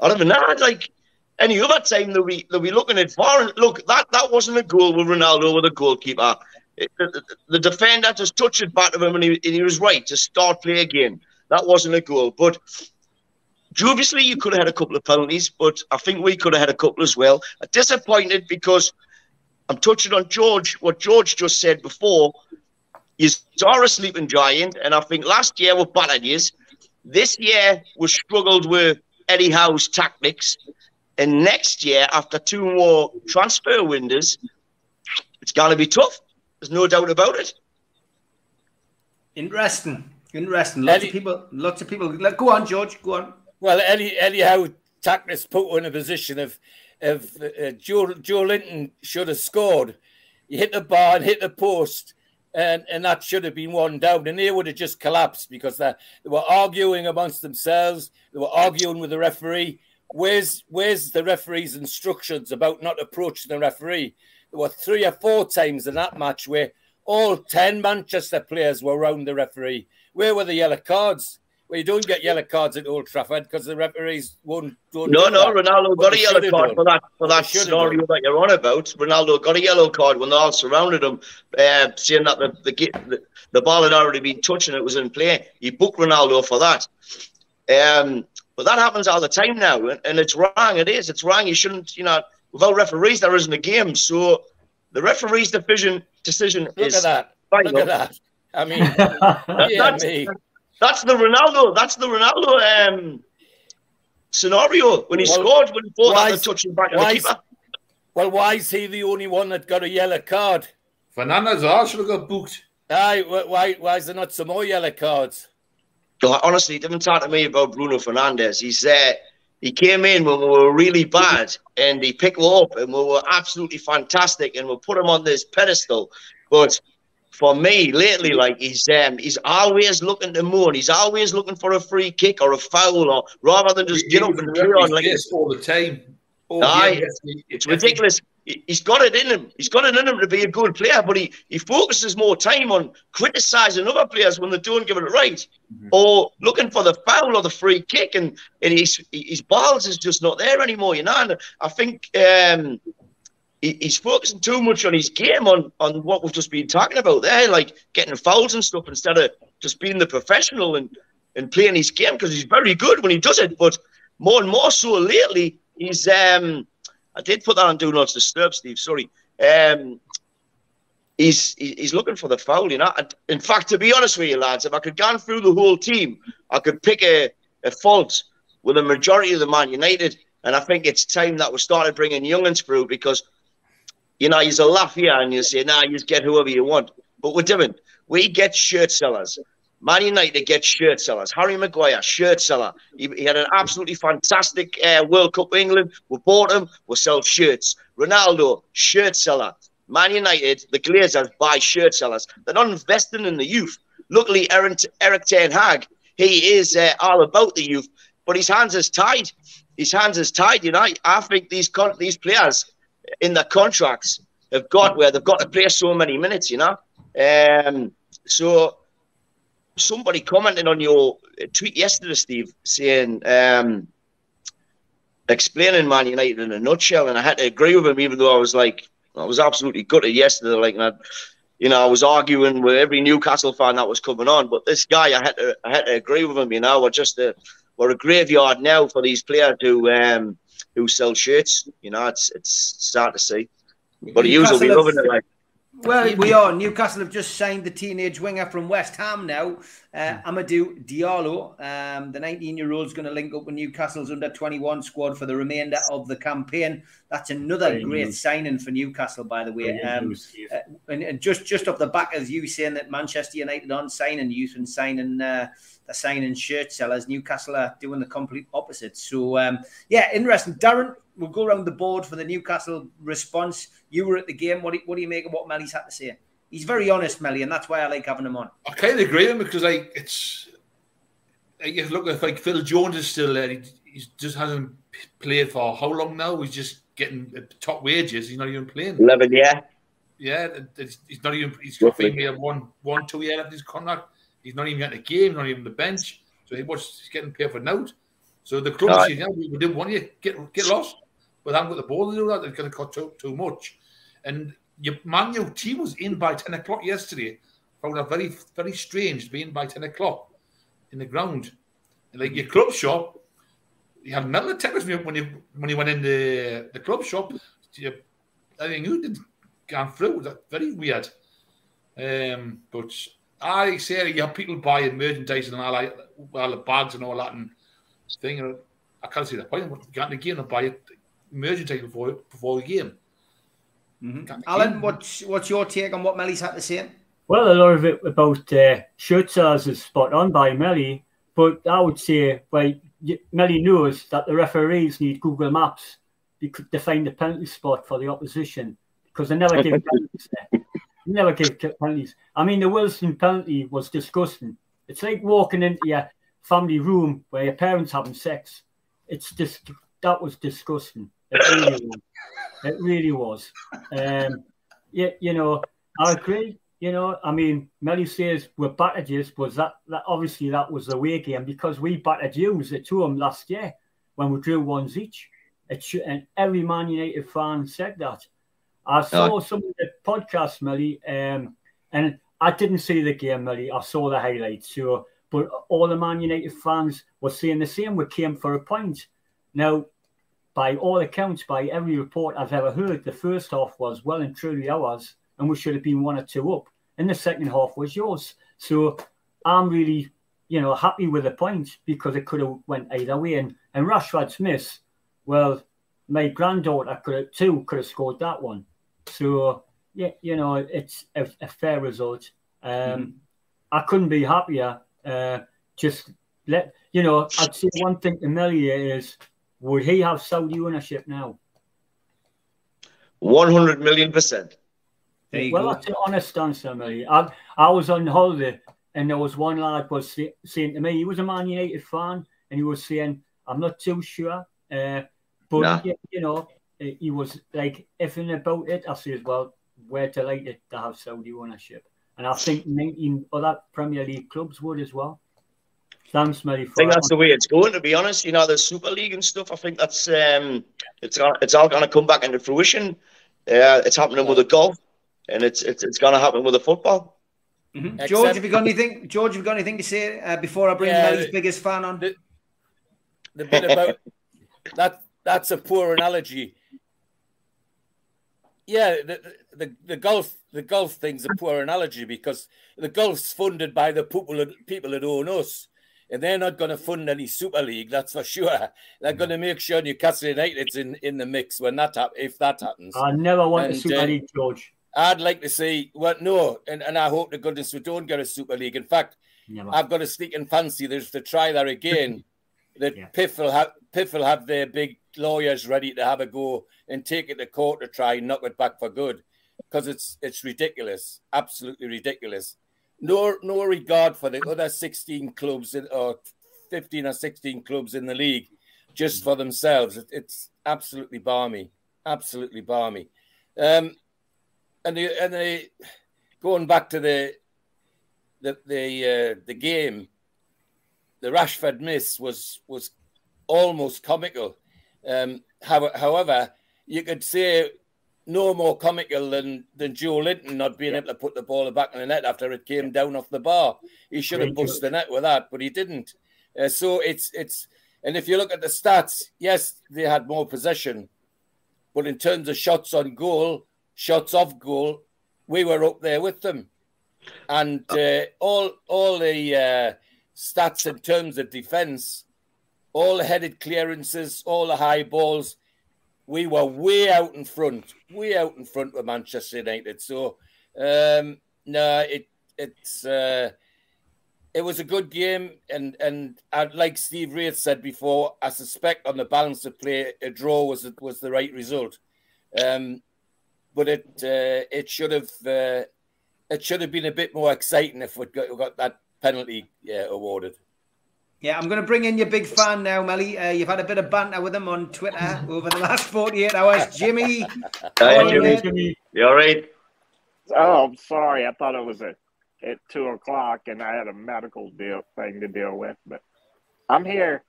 I don't know. Like any other time they'll be they'll be looking at VAR. Look, that that wasn't a goal with Ronaldo with the goalkeeper. It, the, the, defender just touched it back of him, and he, and he was right to start play again. That wasn't a goal, but obviously you could have had a couple of penalties, but I think we could have had a couple as well. I'm disappointed because I'm touching on George. What George just said before is are a sleeping giant, and I think last year were bad ideas. This year we struggled with Eddie Howe's tactics. And next year, after two more transfer windows, it's going to be tough. There's no doubt about it. Interesting. Interesting. Lots Eddie, of people. Lots of people. Go on, George. Go on. Well, Eddie, Eddie Howe tactics put in a position of of uh, Joelinton should have scored. He hit the bar and hit the post, and, and that should have been one down. And they would have just collapsed because they, they were arguing amongst themselves. They were arguing with the referee. Where's where's the referee's instructions about not approaching the referee? There were three or four times in that match where all ten Manchester players were around the referee. Where were the yellow cards? Well, you don't get yellow cards at Old Trafford because the referees won't. Don't no, no, that. Ronaldo got a yellow card for that for that scenario that you're on about. Ronaldo got a yellow card when they all surrounded him, uh, saying that the the, the the ball had already been touched and it was in play. He booked Ronaldo for that. Um, but that happens all the time now, and, and it's wrong. It is. It's wrong. You shouldn't, you know, without referees, there isn't a game. So the referee's decision decision Look is. at that. Look at that. I mean, yeah, that's, me. that's the Ronaldo. That's the Ronaldo um, scenario when he Well, scored when he thought why the touching back of why the keeper. Well, why is he the only one that got a yellow card? Fernandes I should have got booked. Aye, why, why is there not some more yellow cards? No, honestly, didn't talk to me about Bruno Fernandes. He's uh, he came in when we were really bad, and he picked up, and we were absolutely fantastic, and we put him on this pedestal. But for me, lately, like he's um, he's always looking to moon. He's always looking for a free kick or a foul, or rather than just get up and play on like this all the time. All Aye, it's- ridiculous. He- He's got it in him. He's got it in him to be a good player, but he, he focuses more time on criticizing other players when they don't give it right, or looking for the foul or the free kick, and, and his his balls is just not there anymore. You know, and I think um, he, he's focusing too much on his game, on on what we've just been talking about there, like getting fouls and stuff, instead of just being the professional and and playing his game because he's very good when he does it, but more and more so lately, he's um. I did put that on Do Not Disturb, Steve. Sorry. Um, he's he's looking for the foul, you know. In fact, to be honest with you, lads, if I could go through the whole team, I could pick a, a fault with a majority of the Man United. And I think it's time that we started bringing youngins through because, you know, you's a laugh here and you say, nah, you get whoever you want. But we're different. We get shirt sellers. Man United get shirt sellers. Harry Maguire, shirt seller. He, he had an absolutely fantastic uh, World Cup for England. We bought him. We sell shirts. Ronaldo, shirt seller. Man United, the Glazers buy shirt sellers. They're not investing in the youth. Luckily, Erik, Erik Ten Hag, he is uh, all about the youth, but his hands is tied. His hands is tied. You know, I think these con- these players in their contracts have got where they've got to play so many minutes. You know, um, so somebody commented on your tweet yesterday, Steve, saying um, explaining Man United in a nutshell, and I had to agree with him, even though I was like, I was absolutely gutted yesterday. Like, and I, you know, I was arguing with every Newcastle fan that was coming on, but this guy, I had to, I had to agree with him. You know, we're just a, we're a graveyard now for these players who, um, who sell shirts. You know, it's it's sad to see, but he usually be loving it. Like, Well, we are. Newcastle have just signed the teenage winger from West Ham now, uh, Amadou Diallo. Um, the 19 year old is going to link up with Newcastle's under 21 squad for the remainder of the campaign. That's another Great great news. signing for Newcastle, by the way. Um, uh, and, and just just off the back of you saying that Manchester United aren't signing youth and signing uh, they're signing shirt sellers, Newcastle are doing the complete opposite. So um, yeah, interesting. Darren, we'll go around the board for the Newcastle response. You were at the game. What do, what do you make of what Melly's had to say? He's very honest, Melly, and that's why I like having him on. I kind of agree with him because like it's like, you look if like Phil Jones is still there. He, he just hasn't played for how long now? He's just getting top wages. He's not even playing. Eleven, yeah. Yeah, it's- he's not even. He's got Roughly. maybe one, one, two years left his contract. He's not even getting a game. Not even the bench. So he was he's getting paid for now. So the club Aye. says, yeah, we we didn't want you get get lost, but I haven't got the ball to do that. They're going to cut too, too much. And your man, your team was in by ten o'clock yesterday. Found that very very strange being by ten o'clock in the ground. And like your club shop, you had metal detectors when you when you, went in the the club shop. You, I think you didn't gone through. That's very weird. Um, but I say you have people buying merchandise and all like all the bags and all that and thing. I can't see the point. You in game and buy merchandise before before the game. Alan, what's what's your take on what Melly's had to say? Well, a lot of it about uh, shirt sales is spot on by Melly, but I would say, well, y- Melly knows that the referees need Google Maps to find the penalty spot for the opposition because they never give penalties there. They never give penalties. I mean, the Wilson penalty was disgusting. It's like walking into your family room where your parents having sex. It's just that was disgusting. It really was. It really was. Um, yeah, you know, I agree. You know, I mean, Melly says we're battered yous, was that, that obviously that was the away game because we battered yous at home last year when we drew ones each. It should, and every Man United fan said that. I saw some of the podcast, Melly, um, and I didn't see the game, Melly. I saw the highlights. So, but all the Man United fans were saying the same. We came for a point. Now, by all accounts, by every report I've ever heard, the first half was well and truly ours, and we should have been one or two up. And the second half was yours. So I'm really, you know, happy with the point because it could have went either way. And And Rashford's miss, well, my granddaughter could have, too could have scored that one. So yeah, you know, it's a, a fair result. Um, mm-hmm. I couldn't be happier. Uh, just let you know, I'd say one thing to Melia is would he have Saudi ownership now? 100 million percent. well, go. that's an honest answer, Millie. I, I was on holiday and there was one lad was say, saying to me, he was a Man United fan, and he was saying, I'm not too sure. Uh, but, nah. you, you know, he was like effing about it. I said, well, we're delighted to have Saudi ownership. And I think 19 other Premier League clubs would as well. Thanks, Mary. I think that's the way it's going. To be honest, you know the Super League and stuff. I think that's um, it's it's all going to come back into fruition. Yeah, uh, it's happening with the golf, and it's it's it's going to happen with the football. Mm-hmm. George, have you got anything? George, have you got anything to say uh, before I bring yeah, Melly's biggest fan on? The, the bit about that that's a poor analogy. Yeah, the, the the golf the golf thing's a poor analogy because the golf's funded by the people people that own us and they're not going to fund any Super League, that's for sure. They're going to make sure Newcastle United's in, in the mix when that hap- if that happens. I never want and, a Super uh, League, George. I'd like to see, well, no, and, and I hope to goodness we don't get a Super League. In fact, never. I've got a sneaking fancy there's to try that again. that yeah. PIF will have PIF will have their big lawyers ready to have a go and take it to court to try and knock it back for good because it's it's ridiculous, absolutely ridiculous no no regard for the other 16 clubs or 15 or 16 clubs in the league just for themselves. It, it's absolutely balmy, absolutely balmy. Um, and the, and the, going back to the the the uh, the game, the Rashford miss was was almost comical. Um, however, you could say no more comical than than Joelinton not being able to put the ball back in the net after it came down off the bar. He should have pushed the net with that, but he didn't. Uh, so it's it's and if you look at the stats, yes, they had more possession, but in terms of shots on goal, shots off goal, we were up there with them, and uh, all all the uh, stats in terms of defence, all the headed clearances, all the high balls we were way out in front, way out in front with Manchester United. So um, no, it it's uh, it was a good game, and and I'd, like Steve Wraith said before, I suspect on the balance of play, a draw was was the right result. Um, but it uh, it should have uh, it should have been a bit more exciting if we got, got that penalty yeah, awarded. Yeah, I'm going to bring in your big fan now, Melly. Uh, you've had a bit of banter with him on Twitter over the last 48 hours. Jimmy. Hi, Jimmy. Jimmy. You all right? Oh, I'm sorry. I thought it was at, at 2 o'clock and I had a medical deal thing to deal with, but I'm here.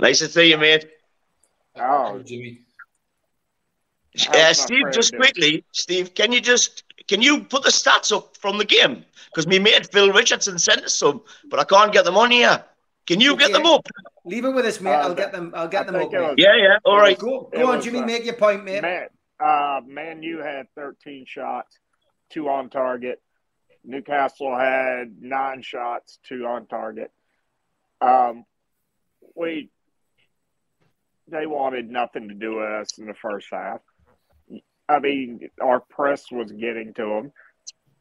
Nice to see you, mate. Oh, Jimmy. Uh, Steve, just quickly, Steve, can you just can you put the stats up from the game? Because me mate Phil Richardson sent us some, but I can't get them on here. Can you okay. get them up? Leave it with us, mate. Uh, I'll get them. I'll get them up. Was, yeah, yeah. All right. Go, go on, Jimmy. Uh, make your point, mate. Man, uh, man, you had 13 shots, two on target. Newcastle had nine shots, two on target. Um, we they wanted nothing to do with us in the first half. I mean, our press was getting to him.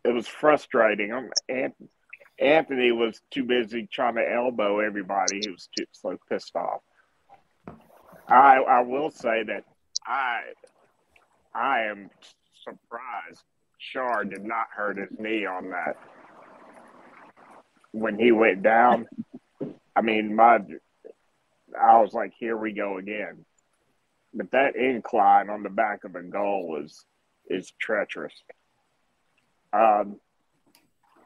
It was frustrating. Um, him. Antony was too busy trying to elbow everybody. He was too so pissed off. I I will say that I I am surprised Schär did not hurt his knee on that when he went down. I mean, my I was like, here we go again but that incline on the back of the goal is is treacherous. Um,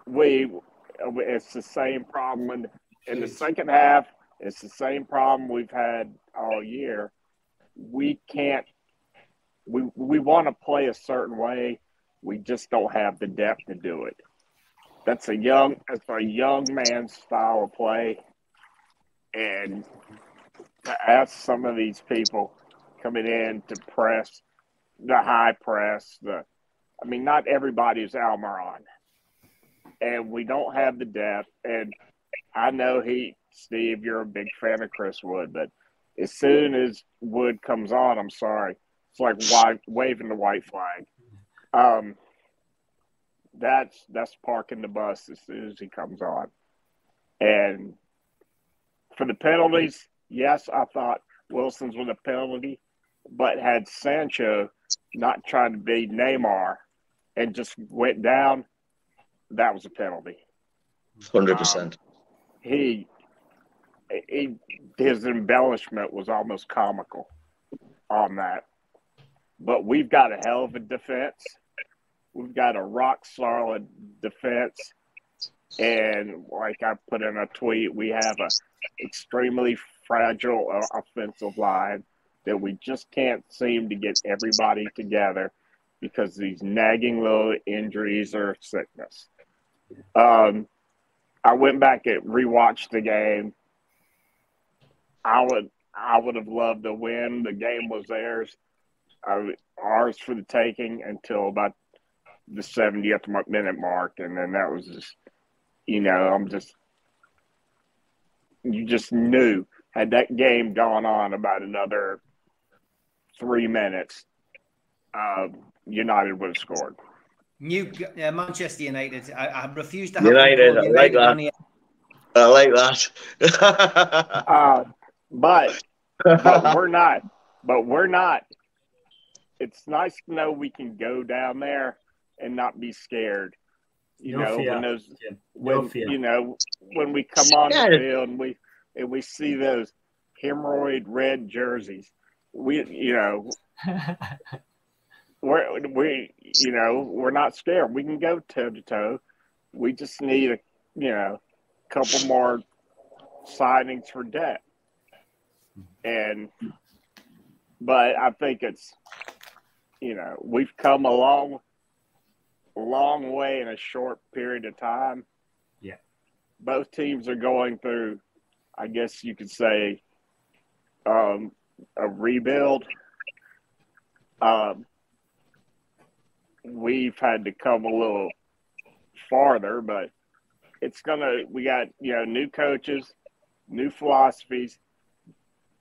we it's the same problem in, in the second half. It's the same problem we've had all year. We can't. We we want to play a certain way. We just don't have the depth to do it. That's a young. It's a young man's style of play, and to ask some of these people coming in to press the high press. The, I mean, not everybody is Almiron, and we don't have the depth. And I know he, Steve, you're a big fan of Chris Wood, but as soon as Wood comes on, I'm sorry, it's like wa- waving the white flag. Um, that's that's parking the bus as soon as he comes on. And for the penalties, yes, I thought Wilson's with a penalty, but had Sancho not trying to be Neymar and just went down, that was a penalty. Hundred percent. Um, he, he, his embellishment was almost comical on that. But we've got a hell of a defense. We've got a rock solid defense. And like I put in a tweet, we have a extremely fragile offensive line that we just can't seem to get everybody together because these nagging little injuries or sickness. Um, I went back and rewatched the game. I would I would have loved to win. The game was theirs, uh, ours for the taking until about the 70th minute mark, and then that was just, you know, I'm just, you just knew had that game gone on about another three minutes, uh, United would have scored. New uh, Manchester United. I, I refuse to have United, them I like that. I like that. Uh, but but we're not. But we're not. It's nice to know we can go down there and not be scared. You No know, fear. when those Yeah, when fear. you know when we come on Yeah. the field and we and we see those hemorrhoid red jerseys, we you know we're we you know we're not scared. We can go toe to toe. We just need a you know couple more signings for debt, and but I think it's you know we've come a long long way in a short period of time. Yeah. both teams are going through, I guess you could say, um, a rebuild. Um, we've had to come a little farther, but it's gonna. We got you know new coaches, new philosophies.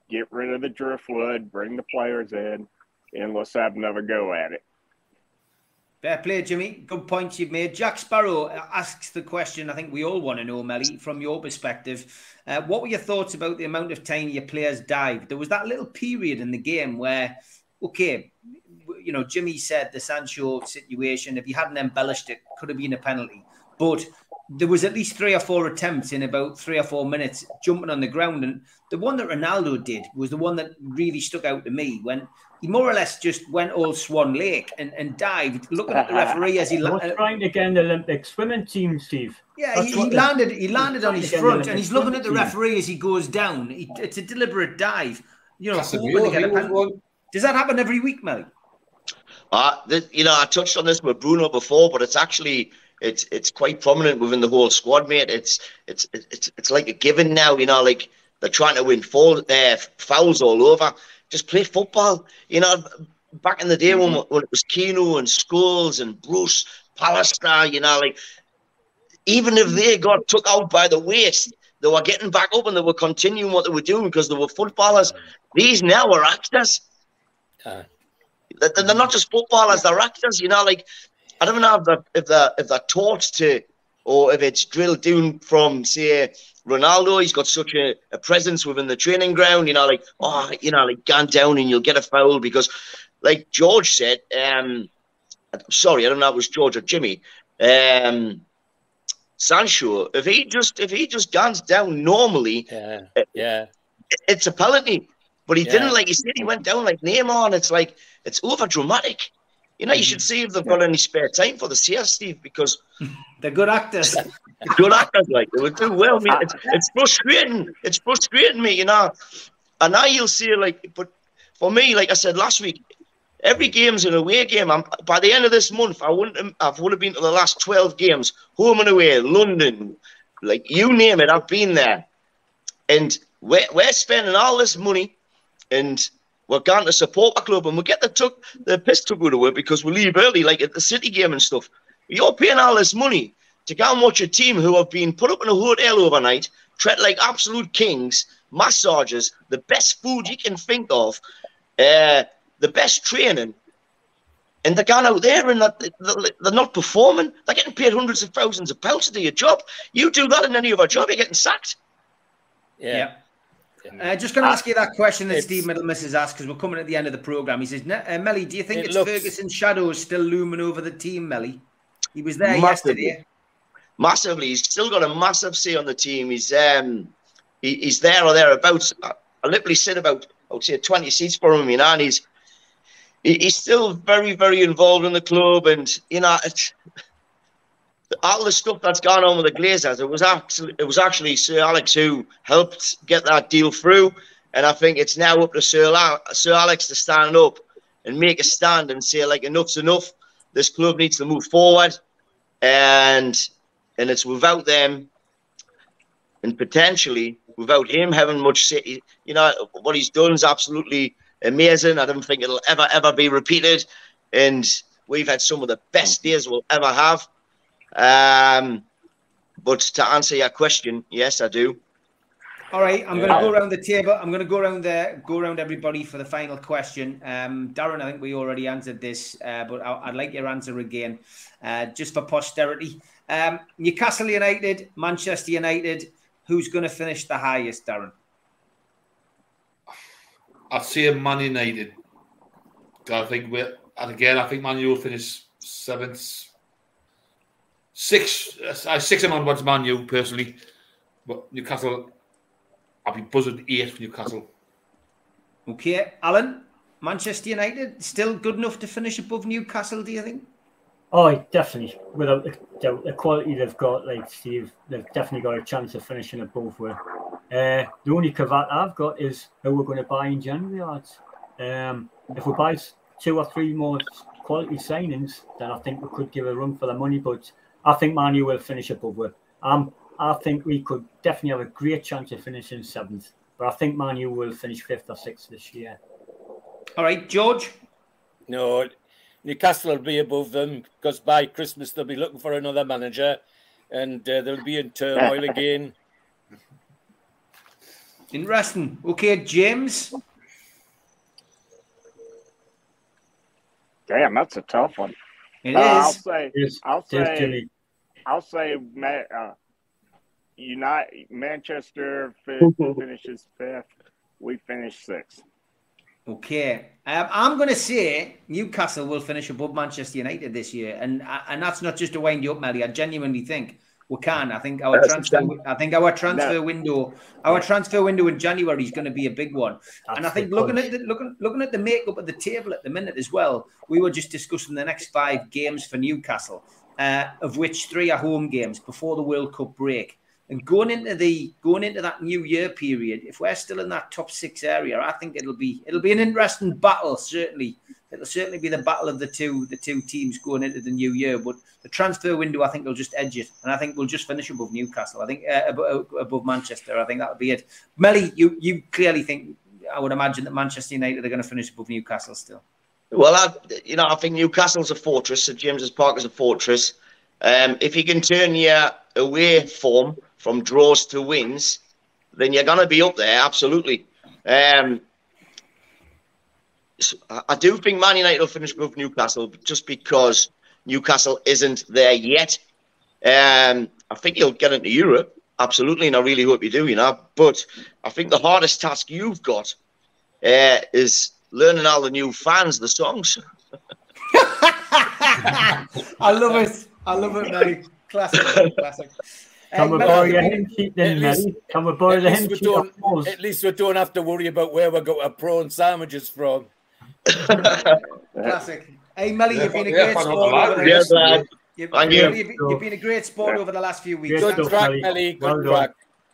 Get rid of the driftwood, bring the players in, and let's have another go at it. Fair play, Jimmy. Good points you've made. Jack Sparrow asks the question I think we all want to know, Melly, from your perspective. Uh, what were your thoughts about the amount of time your players dived? There was that little period in the game where, okay, you know, Jimmy said the Sancho situation, if he hadn't embellished it, could have been a penalty. But there was at least three or four attempts in about three or four minutes jumping on the ground. And the one that Ronaldo did was the one that really stuck out to me when he more or less just went all Swan Lake and, and dived, looking at the referee as he I la- was trying to get an Olympic swimming team, Steve. yeah, he, he landed. He landed on his front, and he's looking at the referee as he goes down. He, it's a deliberate dive. You know, Casemiro, get a was penalty. one. Does that happen every week, Mel? Uh, th- you know, I touched on this with Bruno before, but it's actually it's it's quite prominent within the whole squad, mate. It's it's it's it's like a given now. You know, like they're trying to win fall, uh, fouls all over. Just play football. You know, back in the day when, when it was Keano and Scholes and Bruce Pallister, you know, like even if they got took out by the waist, they were getting back up and they were continuing what they were doing because they were footballers. These now are actors. Ah. They're, they're not just footballers; they're actors. You know, like I don't know if they're if they're if they're taught to, or if it's drilled down from say Ronaldo. He's got such a, a presence within the training ground. You know, like oh, you know, like gone down and you'll get a foul because, like George said, um, sorry, I don't know if it was George or Jimmy. Um, Sancho, if he just if he just guns down normally, Yeah, yeah. it's a penalty. But he Yeah. didn't like you said he went down like Neymar, and it's like it's over dramatic. You know, you should see if they've got any spare time for the CS, Steve, because They're good actors. good actors like they would do well. Mate. It's, it's frustrating. It's frustrating me, you know. And now you'll see like, but for me, like I said last week, every game's an away game. I'm by the end of this month, I wouldn't I've would have been to the last twelve games, home and away, London, like you name it, I've been there. And we're, we're spending all this money and we're going to support a club and we get the took the piss took out of it because we leave early, like at the city game and stuff. You're paying all this money to go and watch a team who have been put up in a hotel overnight, treat like absolute kings, massages, the best food you can think of, uh, the best training, and they're going out there and they're, not performing. They're getting paid hundreds of thousands of pounds to do your job. You do that in any other job, you're getting sacked. Yeah. Uh, just going to ask you that question that Steve Middlemiss has asked because we're coming at the end of the program. He says, uh, "Melly, do you think It it's looks- Ferguson's shadow is still looming over the team, Melly? He was there Massively. yesterday. Massively. He's still got a massive say on the team. He's um he, he's there or thereabouts. I, I literally sit about I would say 20 seats for him, you know, and he's he, he's still very, very involved in the club and you know it's all the stuff that's gone on with the Glazers, it was actually it was actually Sir Alex who helped get that deal through, and I think it's now up to Sir, Sir Alex to stand up and make a stand and say like enough's enough. This club needs to move forward, and and it's without them, and potentially without him having much say. You know what he's done is absolutely amazing. I don't think it'll ever ever be repeated, and we've had some of the best mm. days we'll ever have. Um, but to answer your question, yes, I do. All right, I'm going to go around the table. I'm going to go around the go around everybody for the final question. Um, Darren, I think we already answered this, uh, but I, I'd like your answer again, uh, just for posterity. Um, Newcastle United, Manchester United. Who's going to finish the highest, Darren? I'd say Man United. I think we're, and again, I think Man U will finish seventh, six, uh, six and onwards Man U personally, but Newcastle, I'll be buzzing eight for Newcastle. Okay, Alan, Manchester United still good enough to finish above Newcastle? Do you think? Oh, definitely. Without the, the, the quality they've got, like Steve, they've definitely got a chance of finishing above where. Uh, the only caveat I've got is who we're going to buy in January, lads. Um, if we buy two or three more quality signings, then I think we could give a run for the money. But I think Man U will finish above where. Um, I think we could definitely have a great chance of finishing seventh. But I think Man U will finish fifth or sixth this year. All right, George. No, Newcastle will be above them because by Christmas they'll be looking for another manager, and uh, they'll be in turmoil again. Interesting. Okay, James. Damn, that's a tough one. It Uh, I'll say, Cheers. I'll say, I'll say, Ma- uh, United, Manchester finishes fifth. We finish sixth. Okay, um, I'm going to say Newcastle will finish above Manchester United this year, and and that's not just to wind you up, Melly. I genuinely think we can. I think our That's transfer, I think our transfer No. window, our transfer window in January is going to be a big one. and I think looking punch. at the, looking looking at the makeup of the table at the minute as well, we were just discussing the next five games for Newcastle, uh, of which three are home games before the World Cup break. And going into the going into that new year period, if we're still in that top six area, I think it'll be it'll be an interesting battle. Certainly, it'll certainly be the battle of the two the two teams going into the new year. But the transfer window, I think, will just edge it, and I think we'll just finish above Newcastle. I think uh, above, above Manchester. I think that'll be it. Melly, you you clearly think I would imagine that Manchester United are going to finish above Newcastle still. Well, I, you know, I think Newcastle's a fortress. St James's Park is a fortress. Um, if you can turn your away form from draws to wins, then you're going to be up there. Absolutely. Um, so I do think Man United will finish above Newcastle just because Newcastle isn't there yet. Um, I think you'll get into Europe. Absolutely, and I really hope you do. You know, but I think the hardest task you've got uh, is learning all the new fans, the songs. I love it. I love it, Melly. Classic, classic. Can Uh, we Melly, borrow your you- hymn sheet At then, least- Melly? Can we borrow the At hymn least, we don't, at least we don't have to worry about where we got our prawn sandwiches from. Classic. Hey, Melly, you've been a great sport. over Over the Yes, lad. You've, Thank you've, you. you've, you've been a great sport over the last few weeks. Great Good Thanks, stuff, crack, Melly. Melly. Good Well crack.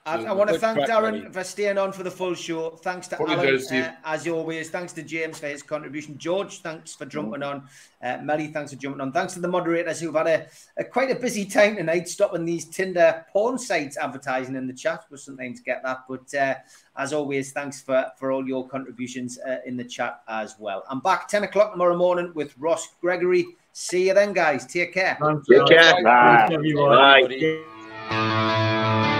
I, I want to thank crack, Darren buddy. for staying on for the full show. Thanks to Probably Alan, does, uh, as always. Thanks to James for his contribution. George, thanks for jumping on. Uh, Melly, thanks for jumping on. Thanks to the moderators who've had a, a quite a busy time tonight, stopping these Tinder porn sites advertising in the chat. Was something to get that, but uh, as always, thanks for for all your contributions uh, in the chat as well. I'm back 10 o'clock tomorrow morning with Ross Gregory. See you then, guys. Take care. Thanks, Take guys. care. Bye. Thanks, everyone. Bye. Everybody.